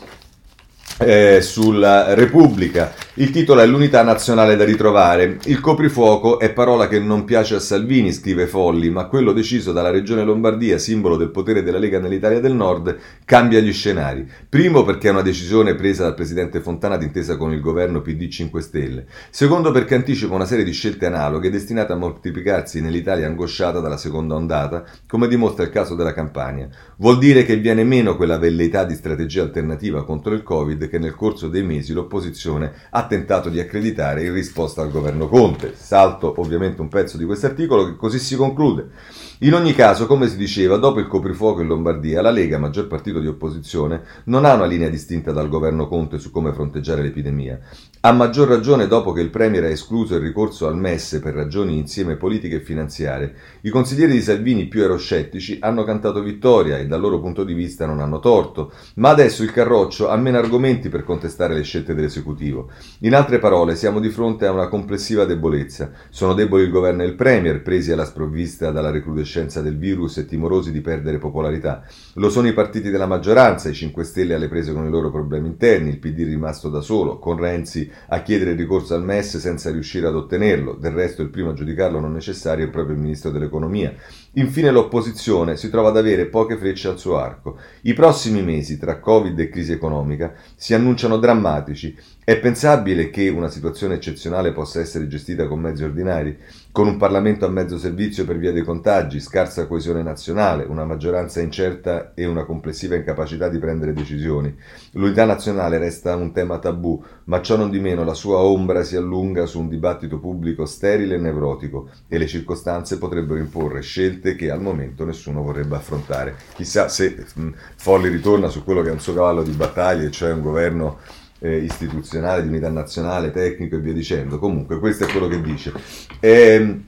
eh, sulla Repubblica. Il titolo è L'unità nazionale da ritrovare. Il coprifuoco è parola che non piace a Salvini, scrive Folli, ma quello deciso dalla regione Lombardia, simbolo del potere della Lega nell'Italia del Nord, cambia gli scenari. Primo perché è una decisione presa dal presidente Fontana d'intesa con il governo PD 5 Stelle. Secondo perché anticipa una serie di scelte analoghe destinate a moltiplicarsi nell'Italia angosciata dalla seconda ondata, come dimostra il caso della Campania. Vuol dire che viene meno quella velleità di strategia alternativa contro il Covid che nel corso dei mesi l'opposizione ha tentato di accreditare in risposta al governo Conte. Salto ovviamente un pezzo di questo articolo che così si conclude. In ogni caso, come si diceva, dopo il coprifuoco in Lombardia, la Lega, maggior partito di opposizione, non ha una linea distinta dal governo Conte su come fronteggiare l'epidemia. A maggior ragione dopo che il Premier ha escluso il ricorso al MES per ragioni insieme politiche e finanziarie, i consiglieri di Salvini più eroscettici hanno cantato vittoria e dal loro punto di vista non hanno torto, ma adesso il Carroccio ha meno argomenti per contestare le scelte dell'esecutivo. In altre parole, siamo di fronte a una complessiva debolezza. Sono deboli il governo e il Premier, presi alla sprovvista dalla recrudescenza del virus e timorosi di perdere popolarità. Lo sono i partiti della maggioranza, i 5 Stelle alle prese con i loro problemi interni, il PD rimasto da solo, con Renzi a chiedere ricorso al MES senza riuscire ad ottenerlo. Del resto il primo a giudicarlo non necessario è proprio il Ministro dell'Economia. Infine l'opposizione si trova ad avere poche frecce al suo arco. I prossimi mesi, tra Covid e crisi economica, si annunciano drammatici. È pensabile che una situazione eccezionale possa essere gestita con mezzi ordinari? Con un Parlamento a mezzo servizio per via dei contagi, scarsa coesione nazionale, una maggioranza incerta e una complessiva incapacità di prendere decisioni. L'unità nazionale resta un tema tabù, ma ciò non di meno la sua ombra si allunga su un dibattito pubblico sterile e nevrotico e le circostanze potrebbero imporre scelte che al momento nessuno vorrebbe affrontare. Chissà se Folli ritorna su quello che è un suo cavallo di battaglia, cioè un governo eh, istituzionale, di unità nazionale, tecnico e via dicendo. Comunque, questo è quello che dice. E, ehm,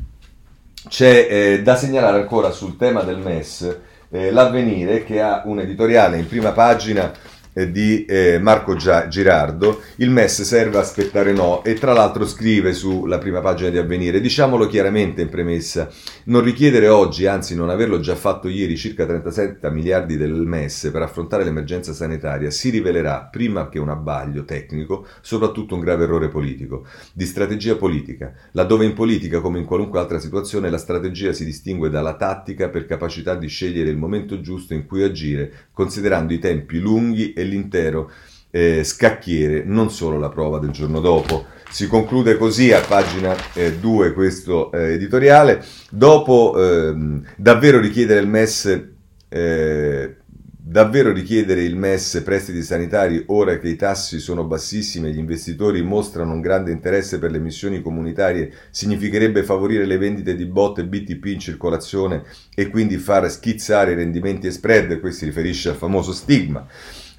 c'è eh, da segnalare ancora sul tema del MES eh, l'avvenire che ha un editoriale in prima pagina eh, di eh, Marco Girardo, il MES serve a aspettare no e tra l'altro scrive sulla prima pagina di Avvenire, diciamolo chiaramente in premessa, non richiedere oggi, anzi non averlo già fatto ieri, circa 37 miliardi del MES per affrontare l'emergenza sanitaria si rivelerà, prima che un abbaglio tecnico, soprattutto un grave errore politico, di strategia politica, laddove in politica come in qualunque altra situazione la strategia si distingue dalla tattica per capacità di scegliere il momento giusto in cui agire, considerando i tempi lunghi e l'intero eh, scacchiere, non solo la prova del giorno dopo. Si conclude così a pagina 2 eh, questo eh, editoriale. Dopo ehm, davvero richiedere il MES eh, Davvero richiedere il MES prestiti sanitari ora che i tassi sono bassissimi e gli investitori mostrano un grande interesse per le missioni comunitarie significherebbe favorire le vendite di bot e BTP in circolazione e quindi far schizzare rendimenti e spread, questo si riferisce al famoso stigma.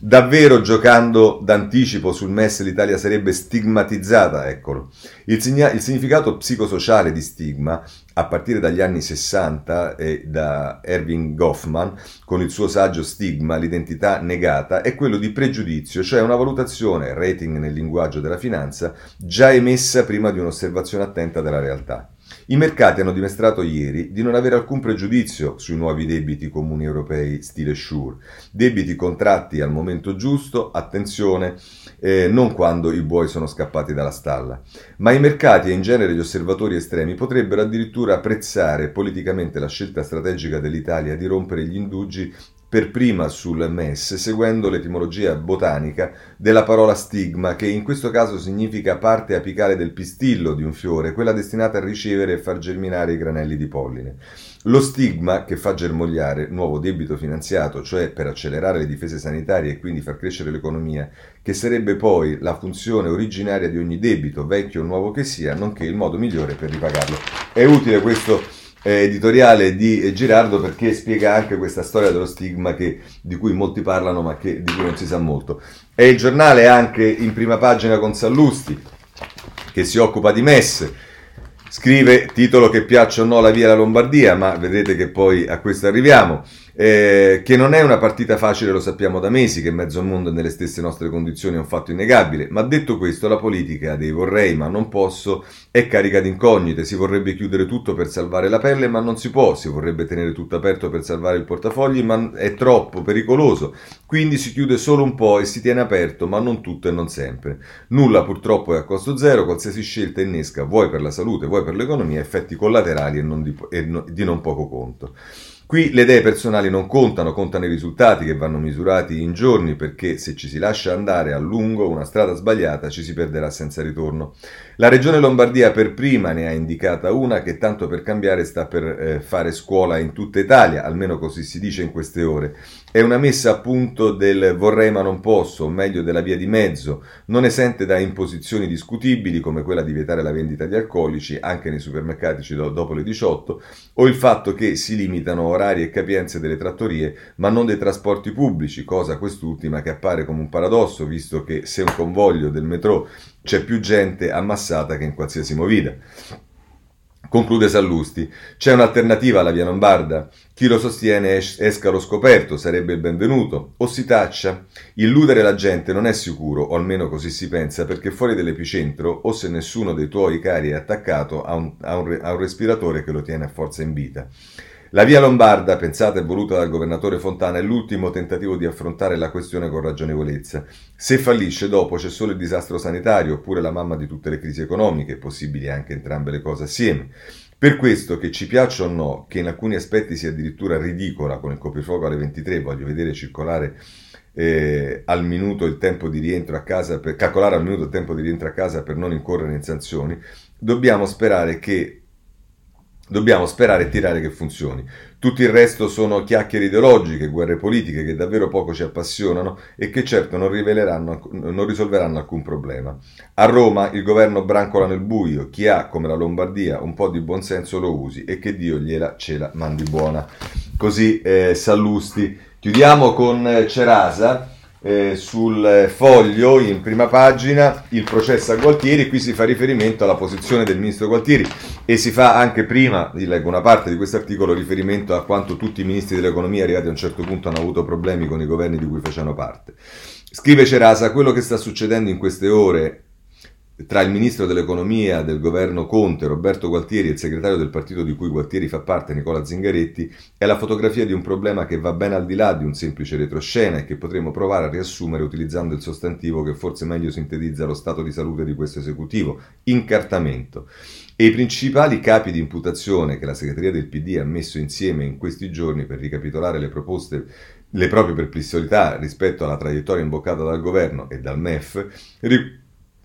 Davvero giocando d'anticipo sul MES l'Italia sarebbe stigmatizzata? Eccolo. Il, signa- il significato psicosociale di stigma a partire dagli anni 60 e da Erving Goffman con il suo saggio Stigma, l'identità negata, è quello di pregiudizio, cioè una valutazione, rating nel linguaggio della finanza, già emessa prima di un'osservazione attenta della realtà. I mercati hanno dimostrato ieri di non avere alcun pregiudizio sui nuovi debiti comuni europei stile Sure, debiti contratti al momento giusto, attenzione, eh, non quando i buoi sono scappati dalla stalla. Ma i mercati e in genere gli osservatori estremi potrebbero addirittura apprezzare politicamente la scelta strategica dell'Italia di rompere gli indugi per prima sul MES, seguendo l'etimologia botanica della parola stigma, che in questo caso significa parte apicale del pistillo di un fiore, quella destinata a ricevere e far germinare i granelli di polline. Lo stigma che fa germogliare nuovo debito finanziato, cioè per accelerare le difese sanitarie e quindi far crescere l'economia, che sarebbe poi la funzione originaria di ogni debito, vecchio o nuovo che sia, nonché il modo migliore per ripagarlo. È utile questo editoriale di Girardo perché spiega anche questa storia dello stigma che, di cui molti parlano ma che, di cui non si sa molto. È il giornale anche in prima pagina con Sallusti che si occupa di messe. Scrive titolo che piaccia o no la via alla Lombardia, ma vedete che poi a questo arriviamo eh, che non è una partita facile, lo sappiamo da mesi, che mezzo mondo è nelle stesse nostre condizioni è un fatto innegabile, ma detto questo la politica dei vorrei ma non posso è carica di incognite, si vorrebbe chiudere tutto per salvare la pelle ma non si può, si vorrebbe tenere tutto aperto per salvare il portafogli ma è troppo pericoloso, quindi si chiude sno un po' e si tiene aperto ma non tutto e non sempre. Nulla purtroppo è a costo zero, qualsiasi scelta innesca, vuoi per la salute, vuoi per l'economia, effetti collaterali e, non di, e no, di non poco conto. Qui le idee personali non contano, contano i risultati che vanno misurati in giorni perché se ci si lascia andare a lungo una strada sbagliata ci si perderà senza ritorno. La regione Lombardia per prima ne ha indicata una che tanto per cambiare sta per eh, fare scuola in tutta Italia, almeno così si dice in queste ore. È una messa a punto del vorrei ma non posso, o meglio della via di mezzo, non esente da imposizioni discutibili come quella di vietare la vendita di alcolici anche nei supermercati dopo le 18 o il fatto che si limitano orari e capienze delle trattorie ma non dei trasporti pubblici, cosa quest'ultima che appare come un paradosso visto che se un convoglio del metro c'è più gente ammassata che in qualsiasi movida. Conclude Sallusti. C'è un'alternativa alla via Lombarda? Chi lo sostiene esca lo scoperto, sarebbe il benvenuto, o si taccia. Illudere la gente non è sicuro, o almeno così si pensa, perché fuori dall'epicentro, o se nessuno dei tuoi cari è attaccato, ha un, ha un, ha un respiratore che lo tiene a forza in vita. La via Lombarda, pensata e voluta dal governatore Fontana, è l'ultimo tentativo di affrontare la questione con ragionevolezza. Se fallisce dopo c'è solo il disastro sanitario oppure la mamma di tutte le crisi economiche, possibili anche entrambe le cose assieme. Per questo, che ci piaccia o no, che in alcuni aspetti sia addirittura ridicola con il coprifuoco alle 23, voglio vedere circolare eh, al minuto il tempo di rientro a casa, per calcolare al minuto il tempo di rientro a casa per non incorrere in sanzioni, dobbiamo sperare che Dobbiamo sperare e tirare che funzioni. Tutto il resto sono chiacchiere ideologiche, guerre politiche che davvero poco ci appassionano e che certo non, non risolveranno alcun problema. A Roma il governo brancola nel buio, chi ha, come la Lombardia, un po' di buonsenso lo usi e che Dio gliela ce la mandi buona. Così eh, Sallusti. Chiudiamo con eh, Cerasa eh, sul foglio in prima pagina il processo a Gualtieri, qui si fa riferimento alla posizione del ministro Gualtieri e si fa anche prima, vi leggo una parte di questo articolo, riferimento a quanto tutti i ministri dell'economia arrivati a un certo punto hanno avuto problemi con i governi di cui facevano parte. Scrive Cerasa, quello che sta succedendo in queste ore tra il ministro dell'economia del governo Conte, Roberto Gualtieri, e il segretario del partito di cui Gualtieri fa parte, Nicola Zingaretti, è la fotografia di un problema che va ben al di là di un semplice retroscena e che potremo provare a riassumere utilizzando il sostantivo che forse meglio sintetizza lo stato di salute di questo esecutivo, incartamento. E i principali capi di imputazione che la segreteria del PD ha messo insieme in questi giorni per ricapitolare le proposte le proprie perplessità rispetto alla traiettoria imboccata dal governo e dal MEF,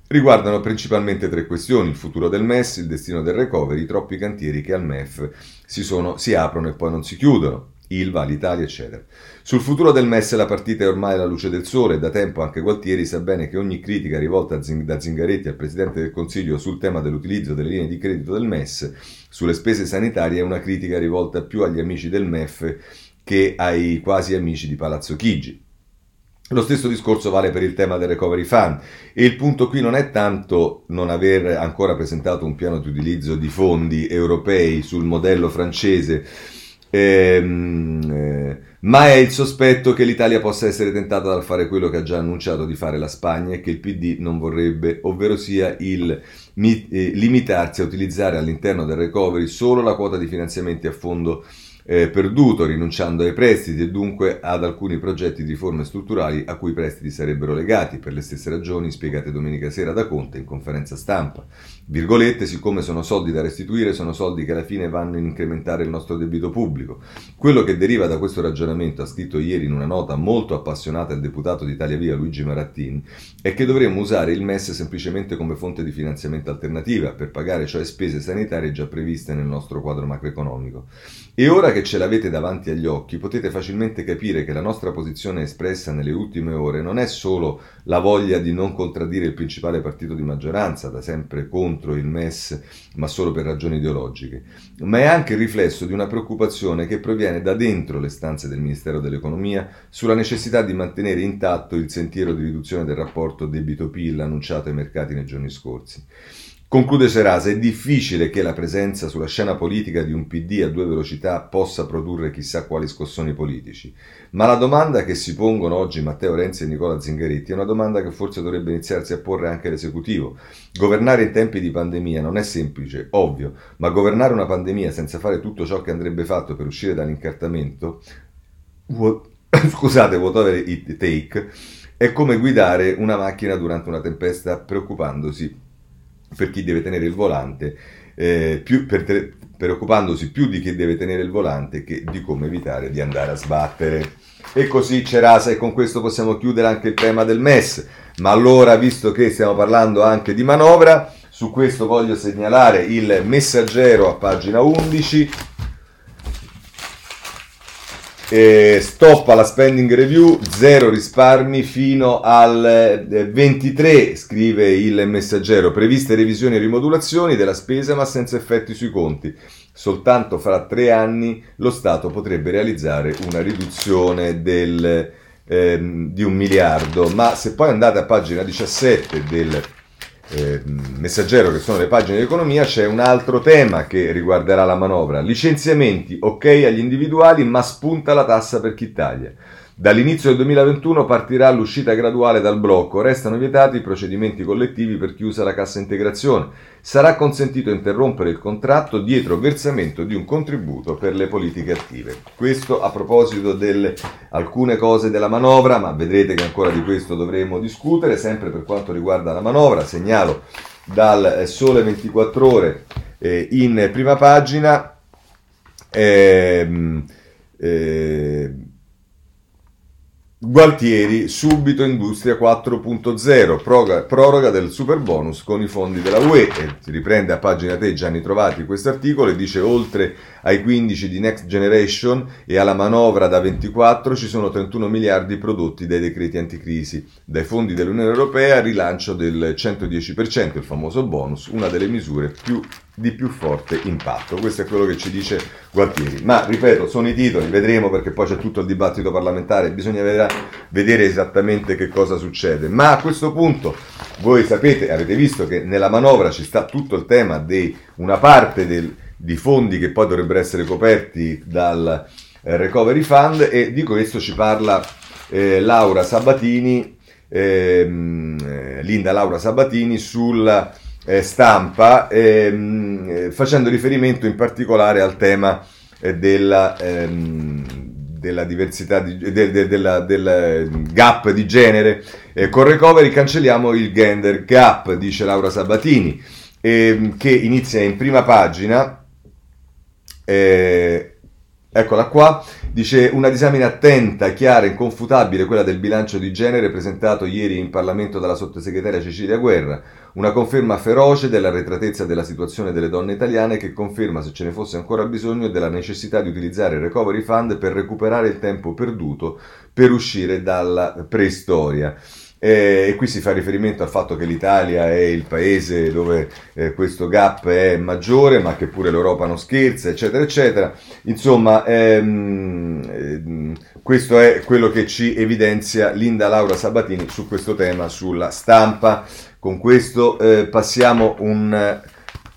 riguardano principalmente tre questioni, il futuro del MES, il destino del recovery, i troppi cantieri che al MEF si, sono, si aprono e poi non si chiudono. Ilva, l'Italia, eccetera. Sul futuro del MES la partita è ormai alla luce del sole da tempo anche Gualtieri sa bene che ogni critica rivolta da Zingaretti al Presidente del Consiglio sul tema dell'utilizzo delle linee di credito del MES sulle spese sanitarie è una critica rivolta più agli amici del MEF che ai quasi amici di Palazzo Chigi. Lo stesso discorso vale per il tema del recovery fund. E il punto qui non è tanto non aver ancora presentato un piano di utilizzo di fondi europei sul modello francese, ehm, eh, ma è il sospetto che l'Italia possa essere tentata dal fare quello che ha già annunciato di fare la Spagna e che il PD non vorrebbe, ovvero sia il eh, limitarsi a utilizzare all'interno del recovery solo la quota di finanziamenti a fondo eh, perduto, rinunciando ai prestiti e dunque ad alcuni progetti di riforme strutturali a cui i prestiti sarebbero legati, per le stesse ragioni spiegate domenica sera da Conte in conferenza stampa. Virgolette, siccome sono soldi da restituire, sono soldi che alla fine vanno a incrementare il nostro debito pubblico. Quello che deriva da questo ragionamento, ha scritto ieri in una nota molto appassionata il deputato di Italia Via Luigi Marattini, è che dovremmo usare il MES semplicemente come fonte di finanziamento alternativa per pagare cioè spese sanitarie già previste nel nostro quadro macroeconomico. E ora che ce l'avete davanti agli occhi, potete facilmente capire che la nostra posizione espressa nelle ultime ore non è solo la voglia di non contraddire il principale partito di maggioranza, da sempre contro il MES, ma solo per ragioni ideologiche, ma è anche il riflesso di una preoccupazione che proviene da dentro le stanze del Ministero dell'Economia sulla necessità di mantenere intatto il sentiero di riduzione del rapporto debito-PIL annunciato ai mercati nei giorni scorsi. Conclude Serasa, è difficile che la presenza sulla scena politica di un PD a due velocità possa produrre chissà quali scossoni politici, ma la domanda che si pongono oggi Matteo Renzi e Nicola Zingaretti è una domanda che forse dovrebbe iniziarsi a porre anche l'esecutivo. Governare in tempi di pandemia non è semplice, ovvio, ma governare una pandemia senza fare tutto ciò che andrebbe fatto per uscire dall'incartamento, (coughs) scusate, whatever it take, è come guidare una macchina durante una tempesta preoccupandosi per chi deve tenere il volante, eh, per te, preoccupandosi più di chi deve tenere il volante che di come evitare di andare a sbattere. E così c'è Rasa e con questo possiamo chiudere anche il tema del MES. Ma allora, visto che stiamo parlando anche di manovra, su questo voglio segnalare il messaggero a pagina 11 eh, stop alla spending review, zero risparmi fino al 23, eh, scrive il messaggero. Previste revisioni e rimodulazioni della spesa ma senza effetti sui conti. Soltanto fra tre anni lo Stato potrebbe realizzare una riduzione del, eh, di un miliardo. Ma se poi andate a pagina 17 del eh, messaggero, che sono le pagine di economia, c'è un altro tema che riguarderà la manovra. Licenziamenti, ok agli individuali, ma spunta la tassa per chi taglia. Dall'inizio del 2021 partirà l'uscita graduale dal blocco, restano vietati i procedimenti collettivi per chi usa la cassa integrazione. Sarà consentito interrompere il contratto dietro versamento di un contributo per le politiche attive. Questo a proposito di alcune cose della manovra, ma vedrete che ancora di questo dovremo discutere, sempre per quanto riguarda la manovra. Segnalo dal Sole 24 ore eh, in prima pagina. Eh, eh, Gualtieri, subito Industria 4.0, proroga, proroga, del super bonus con i fondi della UE. E si riprende a pagina 3 Gianni Trovati questo articolo e dice oltre ai 15 di Next Generation e alla manovra da 24 ci sono 31 miliardi prodotti dai decreti anticrisi. Dai fondi dell'Unione Europea rilancio del 110%, il famoso bonus, una delle misure più, di più forte impatto. Questo è quello che ci dice Gualtieri. Ma ripeto, sono i titoli, vedremo perché poi c'è tutto il dibattito parlamentare, bisogna vedere esattamente che cosa succede. Ma a questo punto voi sapete, avete visto che nella manovra ci sta tutto il tema di una parte del di fondi che poi dovrebbero essere coperti dal eh, Recovery Fund e di questo ci parla eh, Laura Sabatini, ehm, eh, Linda Laura Sabatini sulla eh, stampa ehm, eh, facendo riferimento in particolare al tema eh, della, ehm, della diversità di, de, de, della, del gap di genere con Recovery cancelliamo il gender gap dice Laura Sabatini ehm, che inizia in prima pagina eh, eccola qua, dice una disamina attenta, chiara, inconfutabile, quella del bilancio di genere presentato ieri in Parlamento dalla sottosegretaria Cecilia Guerra, una conferma feroce dell'arretratezza della situazione delle donne italiane che conferma, se ce ne fosse ancora bisogno, della necessità di utilizzare il Recovery Fund per recuperare il tempo perduto per uscire dalla preistoria. Eh, e qui si fa riferimento al fatto che l'Italia è il paese dove eh, questo gap è maggiore, ma che pure l'Europa non scherza, eccetera, eccetera. Insomma, ehm, ehm, questo è quello che ci evidenzia Linda Laura Sabatini su questo tema sulla stampa. Con questo eh, passiamo un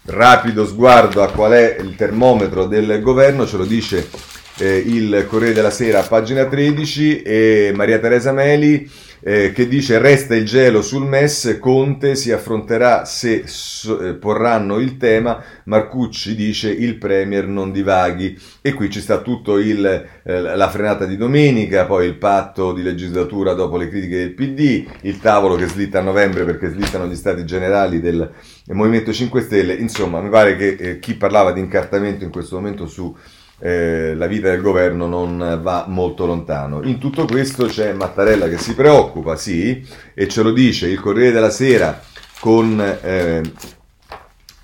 rapido sguardo a qual è il termometro del governo, ce lo dice eh, il Corriere della Sera, pagina 13, e Maria Teresa Meli eh, che dice resta il gelo sul MES, Conte si affronterà se so, eh, porranno il tema, Marcucci dice il Premier non divaghi. E qui ci sta tutto il, eh, la frenata di domenica, poi il patto di legislatura dopo le critiche del PD, il tavolo che slitta a novembre perché slittano gli stati generali del Movimento 5 Stelle, insomma mi pare che eh, chi parlava di incartamento in questo momento su eh, la vita del governo non va molto lontano. In tutto questo c'è Mattarella che si preoccupa, sì, e ce lo dice il Corriere della Sera con, eh,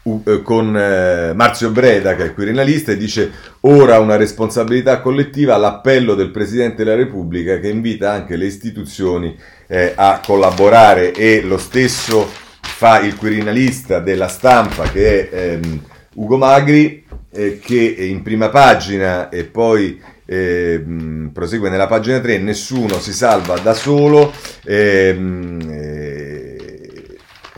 uh, con eh, Marzio Breda, che è il quirinalista, e dice ora una responsabilità collettiva, l'appello del Presidente della Repubblica che invita anche le istituzioni eh, a collaborare e lo stesso fa il quirinalista della stampa che è ehm, Ugo Magri eh, che in prima pagina e poi eh, prosegue nella pagina 3, nessuno si salva da solo. Ehm, eh,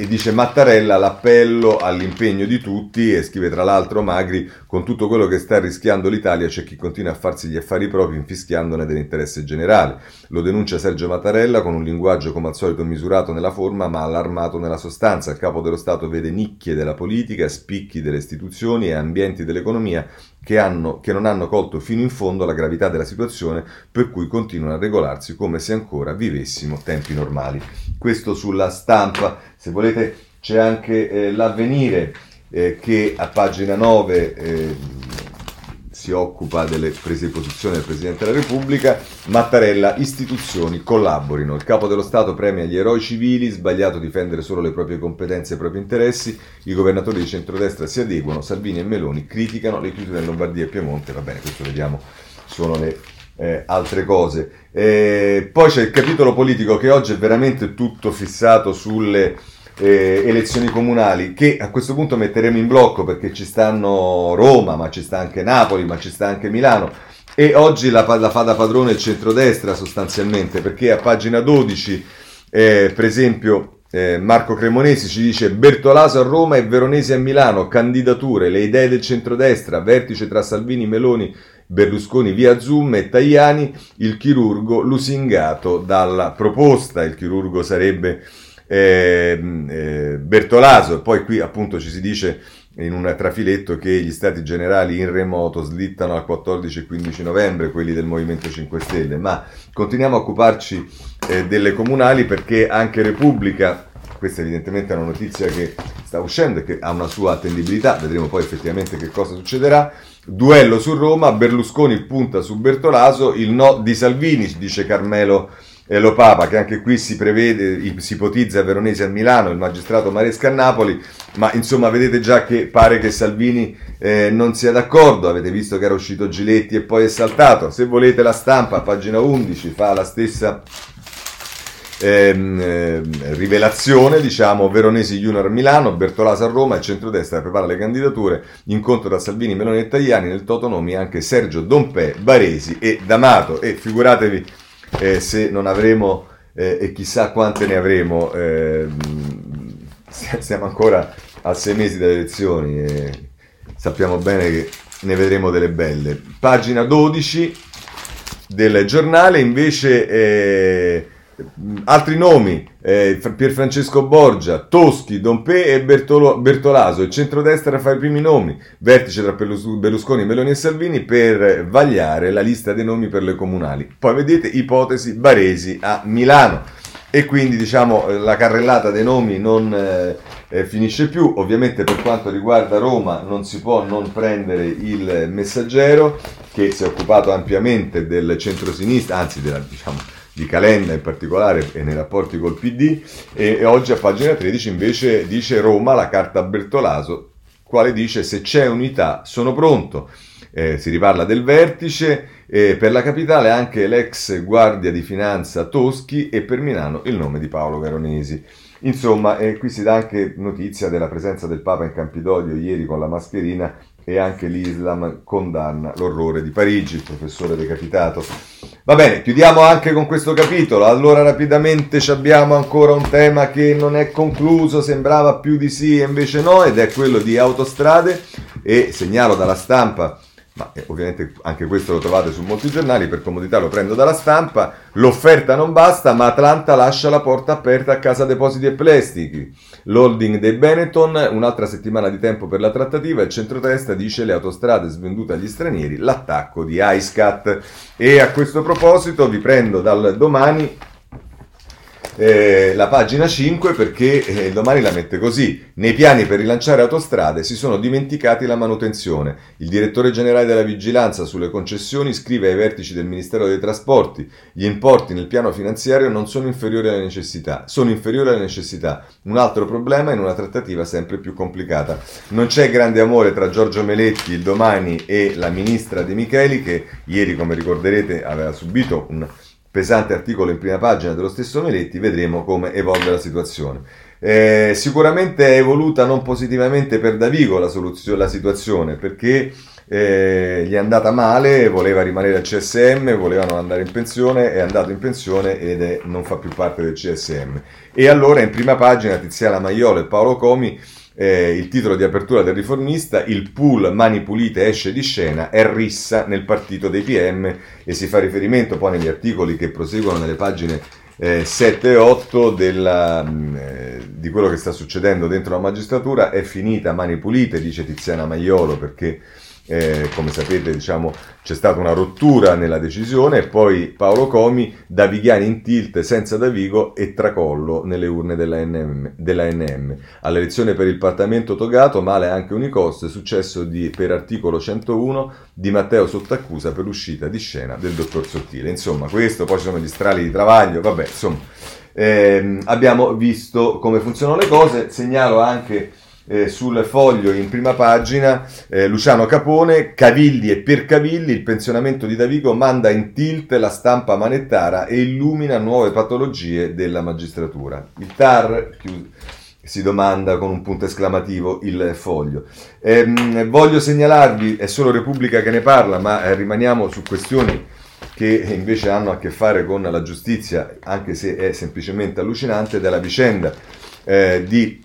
e dice Mattarella l'appello all'impegno di tutti e scrive tra l'altro Magri con tutto quello che sta rischiando l'Italia c'è chi continua a farsi gli affari propri infischiandone dell'interesse generale. Lo denuncia Sergio Mattarella con un linguaggio come al solito misurato nella forma ma allarmato nella sostanza. Il capo dello Stato vede nicchie della politica, spicchi delle istituzioni e ambienti dell'economia che, hanno, che non hanno colto fino in fondo la gravità della situazione per cui continuano a regolarsi come se ancora vivessimo tempi normali. Questo sulla stampa, se volete c'è anche eh, l'avvenire eh, che a pagina 9 eh, si occupa delle prese di posizione del Presidente della Repubblica, Mattarella, istituzioni collaborino. Il capo dello Stato premia gli eroi civili, sbagliato difendere solo le proprie competenze e i propri interessi, i governatori di centrodestra si adeguano, Salvini e Meloni criticano le chiusure in Lombardia e Piemonte, va bene, questo vediamo, sono le eh, altre cose. Eh, poi c'è il capitolo politico che oggi è veramente tutto fissato sulle eh, elezioni comunali che a questo punto metteremo in blocco perché ci stanno Roma, ma ci sta anche Napoli, ma ci sta anche Milano. E oggi la, la fa da padrone il centrodestra sostanzialmente, perché a pagina 12, eh, per esempio, eh, Marco Cremonesi ci dice Bertolaso a Roma e Veronesi a Milano, candidature, le idee del centrodestra, vertice tra Salvini, Meloni, Berlusconi via Zoom e Tajani, il chirurgo lusingato dalla proposta. Il chirurgo sarebbe Bertolaso, e poi qui appunto ci si dice in un trafiletto che gli stati generali in remoto slittano al 14 e 15 novembre, quelli del Movimento 5 Stelle, ma continuiamo a occuparci eh, delle comunali perché anche Repubblica, questa evidentemente è una notizia che sta uscendo e che ha una sua attendibilità, vedremo poi effettivamente che cosa succederà, duello su Roma, Berlusconi punta su Bertolaso, il no di Salvini, dice Carmelo eh, Lo Papa, che anche qui si prevede, si ipotizza Veronesi a Milano, il magistrato Maresca a Napoli, ma insomma vedete già che pare che Salvini eh, non sia d'accordo, avete visto che era uscito Giletti e poi è saltato, se volete la stampa, pagina 11, fa la stessa ehm, eh, rivelazione, diciamo, Veronesi Junior a Milano, Bertolaso a Roma, il centrodestra prepara le candidature, incontro tra Salvini, Meloni e Tajani, nel Totonomi anche Sergio Dompè, Baresi e D'Amato. E figuratevi eh, se non avremo, eh, e chissà quante ne avremo, eh, siamo ancora a sei mesi dalle elezioni e sappiamo bene che ne vedremo delle belle. Pagina 12 del giornale invece eh, altri nomi eh, Pierfrancesco Borgia, Toschi, Dompe e Bertolo, Bertolaso. Il centrodestra fa i primi nomi, vertice tra Berlusconi, Meloni e Salvini per vagliare la lista dei nomi per le comunali. Poi vedete ipotesi Baresi a Milano. E quindi diciamo la carrellata dei nomi non eh, eh, finisce più. Ovviamente per quanto riguarda Roma non si può non prendere il messaggero che si è occupato ampiamente del centro-sinistra, anzi della, diciamo, di Calenda in particolare e nei rapporti col PD e, oggi a pagina 13 invece dice Roma la carta Bertolaso quale dice se c'è unità sono pronto eh, si riparla del vertice E per la capitale anche l'ex guardia di finanza Toschi e per Milano il nome di Paolo Veronesi. Insomma, eh, qui si dà anche notizia della presenza del Papa in Campidoglio ieri con la mascherina e anche l'Islam condanna l'orrore di Parigi, il professore decapitato. Va bene, chiudiamo anche con questo capitolo. Allora rapidamente abbiamo ancora un tema che non è concluso, sembrava più di sì e invece no, ed è quello di autostrade e segnalo dalla stampa ma eh, ovviamente anche questo lo trovate su molti giornali, per comodità lo prendo dalla stampa, l'offerta non basta, ma Atlanta lascia la porta aperta a Casa Depositi e Prestiti. L'holding dei Benetton, un'altra settimana di tempo per la trattativa, il centrodestra dice le autostrade svendute agli stranieri, l'attacco di ISCAT. E a questo proposito vi prendo dal domani eh, la pagina 5 perché eh, domani la mette così. Nei piani per rilanciare autostrade si sono dimenticati la manutenzione. Il direttore generale della vigilanza sulle concessioni scrive ai vertici del Ministero dei Trasporti gli importi nel piano finanziario non sono inferiori alle necessità. Sono inferiori alle necessità. Un altro problema in una trattativa sempre più complicata. Non c'è grande amore tra Giorgio Meletti il domani e la ministra De Micheli che ieri come ricorderete aveva subito un pesante articolo in prima pagina dello stesso Meletti, vedremo come evolve la situazione. Eh, sicuramente è evoluta non positivamente per Davigo la, la situazione perché eh, gli è andata male, voleva rimanere al CSM, volevano andare in pensione, è andato in pensione ed è, non fa più parte del CSM. E allora in prima pagina Tiziana Maiolo e Paolo Comi eh, il titolo di apertura del riformista, il pool Mani Pulite esce di scena, è rissa nel partito dei PM e si fa riferimento poi negli articoli che proseguono nelle pagine eh, 7 e 8 della, mm, eh, di quello che sta succedendo dentro la magistratura, è finita Mani Pulite, dice Tiziana Maiolo, perché eh, come sapete diciamo, c'è stata una rottura nella decisione e poi Paolo Comi, Davigliani in tilt senza Davigo e tracollo nelle urne della NM. Della NM. All'elezione per il Parlamento togato, male anche Unicost, successo di, per articolo 101 di Matteo Sottaccusa per l'uscita di scena del dottor Sottile. Insomma, questo, poi ci sono gli strali di Travaglio, vabbè, insomma, ehm, abbiamo visto come funzionano le cose, segnalo anche eh, sul foglio in prima pagina eh, Luciano Capone, Cavilli e per Cavilli il pensionamento di Davigo manda in tilt la stampa manettara e illumina nuove patologie della magistratura. Il TAR chiude si domanda con un punto esclamativo il foglio. Ehm, voglio segnalarvi, è solo Repubblica che ne parla, ma eh, rimaniamo su questioni che invece hanno a che fare con la giustizia, anche se è semplicemente allucinante, della vicenda eh, di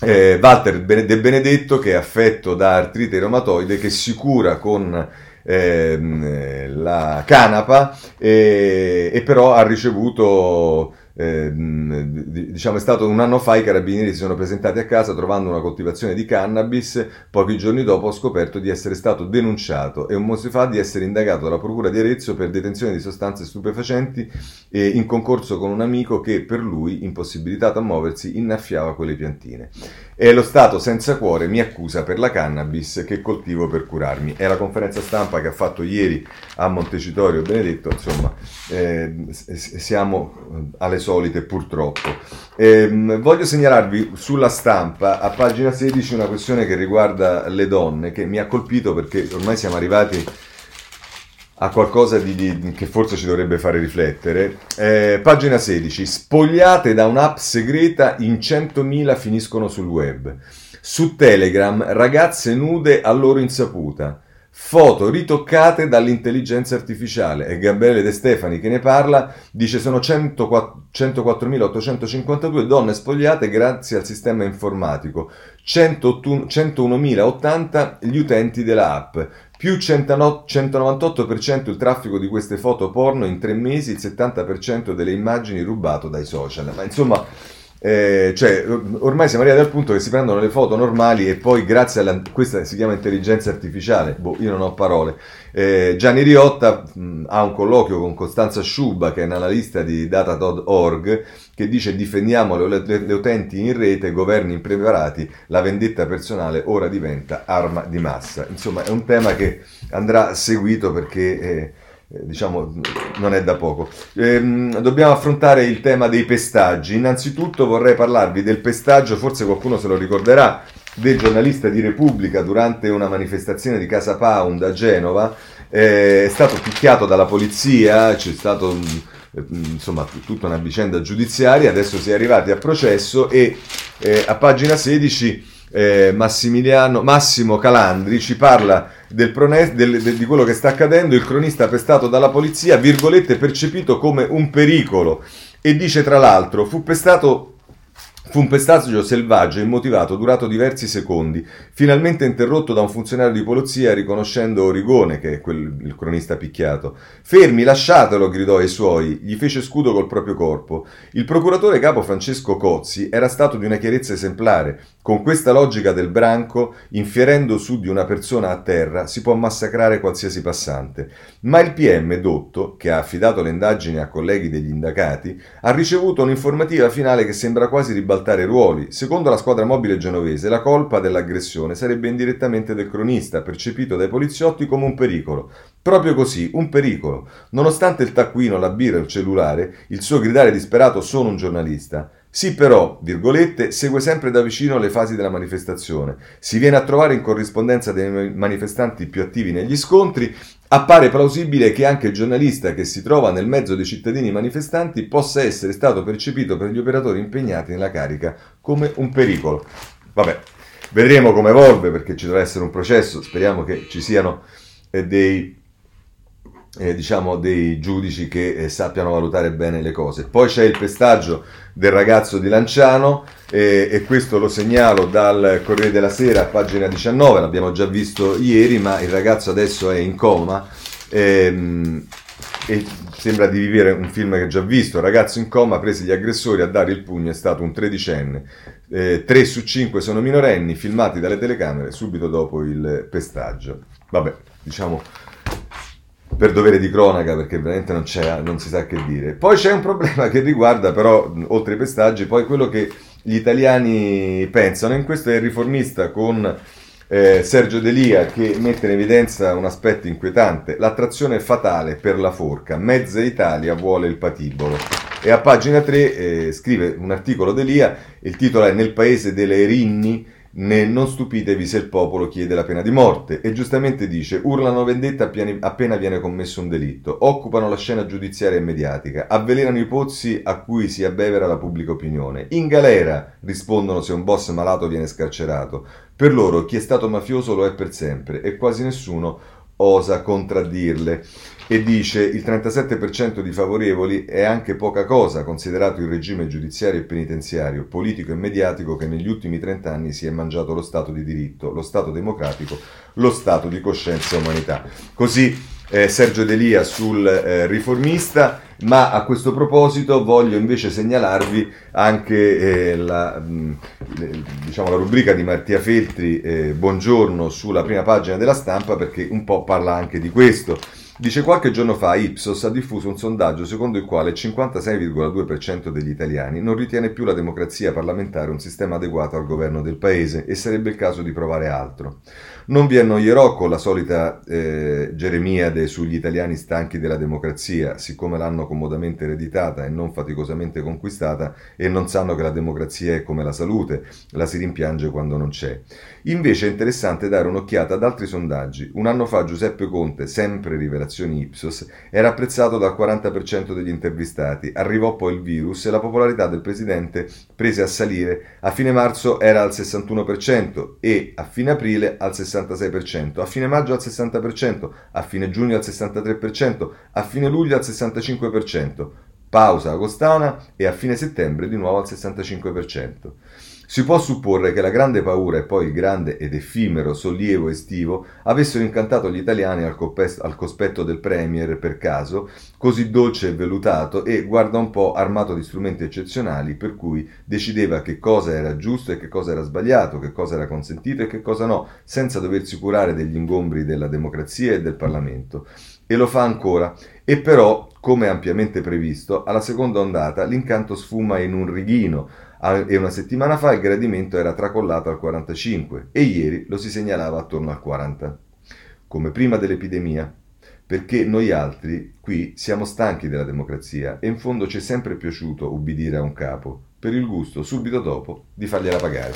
eh, Walter De Benedetto che è affetto da artrite reumatoide che si cura con ehm, la canapa e, e però ha ricevuto eh, diciamo è stato un anno fa i carabinieri si sono presentati a casa trovando una coltivazione di cannabis, pochi giorni dopo ho scoperto di essere stato denunciato e un mese fa di essere indagato dalla procura di Arezzo per detenzione di sostanze stupefacenti eh, in concorso con un amico che per lui, impossibilitato a muoversi, innaffiava quelle piantine. E lo Stato senza cuore mi accusa per la cannabis che coltivo per curarmi. È la conferenza stampa che ha fatto ieri a Montecitorio Benedetto, insomma, eh, siamo alle solite purtroppo. Eh, voglio segnalarvi sulla stampa, a pagina 16, una questione che riguarda le donne, che mi ha colpito perché ormai siamo arrivati a qualcosa di, di, che forse ci dovrebbe fare riflettere. Eh, pagina 16. Spogliate da un'app segreta in 100.000 finiscono sul web. Su Telegram ragazze nude a loro insaputa. Foto ritoccate dall'intelligenza artificiale. E Gabriele De Stefani che ne parla dice sono 104.852 donne spogliate grazie al sistema informatico. 101.080 gli utenti della app più 198% il traffico di queste foto porno in tre mesi, il 70% delle immagini rubato dai social. Ma insomma, eh, cioè, ormai siamo arrivati al punto che si prendono le foto normali e poi grazie a questa si chiama intelligenza artificiale, boh, io non ho parole. Eh, Gianni Riotta mh, ha un colloquio con Costanza Sciuba che è analista di Data.org che dice difendiamo le, le, le, utenti in rete, governi impreparati, la vendetta personale ora diventa arma di massa. Insomma, è un tema che andrà seguito perché eh, diciamo non è da poco. Ehm, dobbiamo affrontare il tema dei pestaggi. Innanzitutto vorrei parlarvi del pestaggio, forse qualcuno se lo ricorderà, del giornalista di Repubblica durante una manifestazione di Casa Pound a Genova eh, è stato picchiato dalla polizia, c'è stato insomma tutta una vicenda giudiziaria, adesso si è arrivati a processo e eh, a pagina 16 eh, Massimo Calandri ci parla del prone- del, del, di quello che sta accadendo, il cronista pestato dalla polizia, virgolette, percepito come un pericolo. E dice tra l'altro fu pestato Fu un pestaggio selvaggio e immotivato durato diversi secondi, finalmente interrotto da un funzionario di polizia riconoscendo Origone, che è quel, il cronista picchiato. Fermi, lasciatelo, gridò ai suoi, gli fece scudo col proprio corpo. Il procuratore capo Francesco Cozzi era stato di una chiarezza esemplare. Con questa logica del branco, infierendo su di una persona a terra, si può massacrare qualsiasi passante. Ma il PM Dotto, che ha affidato le indagini a colleghi degli indagati, ha ricevuto un'informativa finale che sembra quasi ribaltare ribaltare ruoli. Secondo la squadra mobile genovese, la colpa dell'aggressione sarebbe indirettamente del cronista, percepito dai poliziotti come un pericolo. Proprio così, un pericolo. Nonostante il taccuino, la birra e il cellulare, il suo gridare disperato sono un giornalista. Sì, però, virgolette, segue sempre da vicino le fasi della manifestazione. Si viene a trovare in corrispondenza dei manifestanti più attivi negli scontri. Appare plausibile che anche il giornalista che si trova nel mezzo dei cittadini manifestanti possa essere stato percepito per gli operatori impegnati nella carica come un pericolo. Vabbè, vedremo come evolve perché ci dovrà essere un processo. Speriamo che ci siano eh, dei eh, diciamo dei giudici che eh, sappiano valutare bene le cose. Poi c'è il pestaggio del ragazzo di Lanciano eh, e questo lo segnalo dal Corriere della Sera, pagina 19, l'abbiamo già visto ieri, ma il ragazzo adesso è in coma ehm, e sembra di vivere un film che ho già visto. Ragazzo in coma, presi gli aggressori a dare il pugno, è stato un tredicenne. Eh, 3 su 5 sono minorenni, filmati dalle telecamere subito dopo il pestaggio. Vabbè, diciamo per dovere di cronaca perché veramente non, non, si sa che dire. Poi c'è un problema che riguarda però, oltre ai pestaggi, poi quello che gli italiani pensano, in questo è il riformista con eh, Sergio Delia che mette in evidenza un aspetto inquietante, l'attrazione fatale per la forca, mezza Italia vuole il patibolo. E a pagina 3 eh, scrive un articolo Delia, il titolo è Nel paese delle Erinni, né non stupitevi se il popolo chiede la pena di morte. E giustamente dice urlano vendetta appena viene commesso un delitto, occupano la scena giudiziaria e mediatica, avvelenano i pozzi a cui si abbevera la pubblica opinione, in galera rispondono se un boss malato viene scarcerato, per loro chi è stato mafioso lo è per sempre. E quasi nessuno osa contraddirle e dice il 37% di favorevoli è anche poca cosa considerato il regime giudiziario e penitenziario, politico e mediatico che negli ultimi 30 anni si è mangiato lo Stato di diritto, lo Stato democratico, lo Stato di coscienza e umanità. Così eh, Sergio Delia sul eh, riformista, ma a questo proposito voglio invece segnalarvi anche eh, la, mh, diciamo, la, rubrica di Mattia Feltri, eh, Buongiorno, sulla prima pagina della stampa perché un po' parla anche di questo. Dice qualche giorno fa Ipsos ha diffuso un sondaggio secondo il quale il 56,2% degli italiani non ritiene più la democrazia parlamentare un sistema adeguato al governo del paese e sarebbe il caso di provare altro. Non vi annoierò con la solita eh, Geremiade sugli italiani stanchi della democrazia, siccome l'hanno comodamente ereditata e non faticosamente conquistata e non sanno che la democrazia è come la salute, la si rimpiange quando non c'è. Invece è interessante dare un'occhiata ad altri sondaggi. Un anno fa Giuseppe Conte, sempre rivelazioni Ipsos, era apprezzato dal 40% degli intervistati, arrivò poi il virus e la popolarità del presidente prese a salire, a fine marzo era al 61% e a fine aprile al 60%. 66%, a fine maggio al 60%, a fine giugno al 63%, a fine luglio al 65%, pausa agostana e a fine settembre di nuovo al 65%. Si può supporre che la grande paura e poi il grande ed effimero sollievo estivo avessero incantato gli italiani al, cospetto, al cospetto del Premier per caso, così dolce e velutato e, guarda un po', armato di strumenti eccezionali per cui decideva che cosa era giusto e che cosa era sbagliato, che cosa era consentito e che cosa no, senza doversi curare degli ingombri della democrazia e del Parlamento. E lo fa ancora. E però, come ampiamente previsto, alla seconda ondata l'incanto sfuma in un righino, e una settimana fa il gradimento era tracollato al 45 e ieri lo si segnalava attorno al 40, come prima dell'epidemia, perché noi altri qui siamo stanchi della democrazia e in fondo ci è sempre piaciuto ubbidire a un capo, per il gusto subito dopo di fargliela pagare.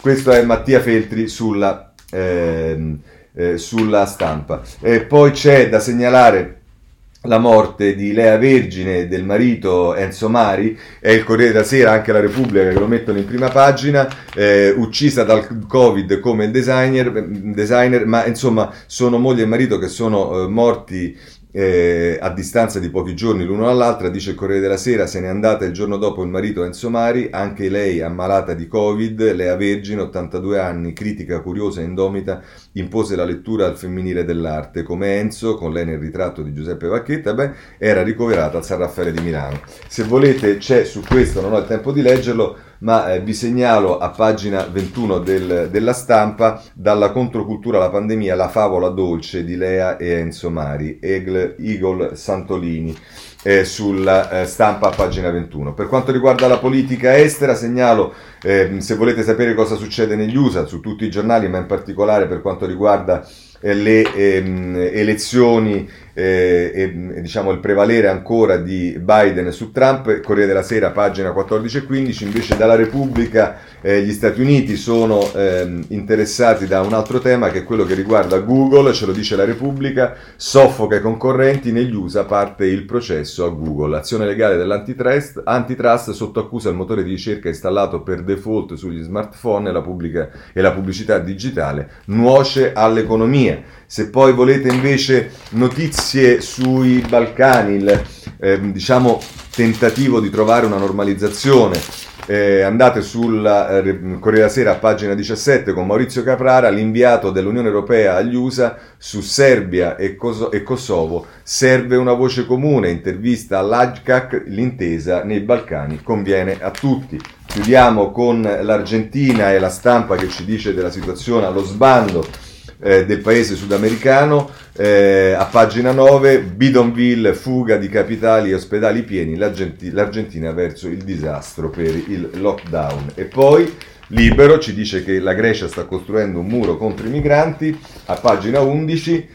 Questo è Mattia Feltri sulla... Eh, eh, sulla stampa. Eh, poi c'è da segnalare la morte di Lea Vergine e del marito Enzo Mari, è il Corriere della Sera, anche la Repubblica che lo mettono in prima pagina, eh, uccisa dal Covid come designer, designer, ma insomma sono moglie e marito che sono eh, morti eh, a distanza di pochi giorni l'uno dall'altra, dice il Corriere della Sera, se n'è andata il giorno dopo il marito Enzo Mari, anche lei ammalata di Covid, Lea Vergine, 82 anni, critica, curiosa e indomita, impose la lettura al femminile dell'arte, come Enzo, con lei nel ritratto di Giuseppe Vacchetta, beh, era ricoverata al San Raffaele di Milano. Se volete c'è su questo, non ho il tempo di leggerlo, ma eh, vi segnalo a pagina 21 del, della stampa dalla controcultura alla pandemia la favola dolce di Lea e Enzo Mari, Egle, Igor Santolini. Eh, sulla eh, stampa a pagina 21. Per quanto riguarda la politica estera, segnalo, eh, se volete sapere cosa succede negli USA, su tutti i giornali, ma in particolare per quanto riguarda eh, le ehm, elezioni eh, e diciamo il prevalere ancora di Biden su Trump, Corriere della Sera, pagina 14 e 15, invece dalla Repubblica eh, gli Stati Uniti sono eh, interessati da un altro tema che è quello che riguarda Google, ce lo dice la Repubblica, soffoca i concorrenti, negli USA parte il processo a Google, azione legale dell'antitrust, antitrust sotto accusa il motore di ricerca installato per default sugli smartphone e la, pubblica, e la pubblicità digitale nuoce all'economia. Se poi volete invece notizie sui Balcani, il eh, diciamo, tentativo di trovare una normalizzazione, eh, andate sul eh, Corriere della Sera pagina 17 con Maurizio Caprara, l'inviato dell'Unione Europea agli USA su Serbia e, Cos- e Kosovo. Serve una voce comune, intervista all'AGCAC, l'intesa nei Balcani conviene a tutti. Chiudiamo con l'Argentina e la stampa che ci dice della situazione allo sbando eh, del paese sudamericano. Eh, a pagina 9, Bidonville, fuga di capitali e ospedali pieni, l'Argenti- l'Argentina verso il disastro per il lockdown. E poi Libero ci dice che la Grecia sta costruendo un muro contro i migranti, a pagina 11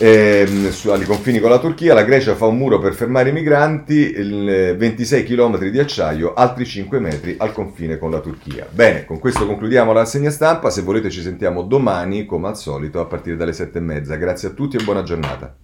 ehm, su, ai confini con la Turchia, la Grecia fa un muro per fermare i migranti, il, 26 km di acciaio, altri 5 metri al confine con la Turchia. Bene, con questo concludiamo la rassegna stampa, se volete ci sentiamo domani come al solito a partire dalle 7 e mezza. Grazie a tutti e buona giornata.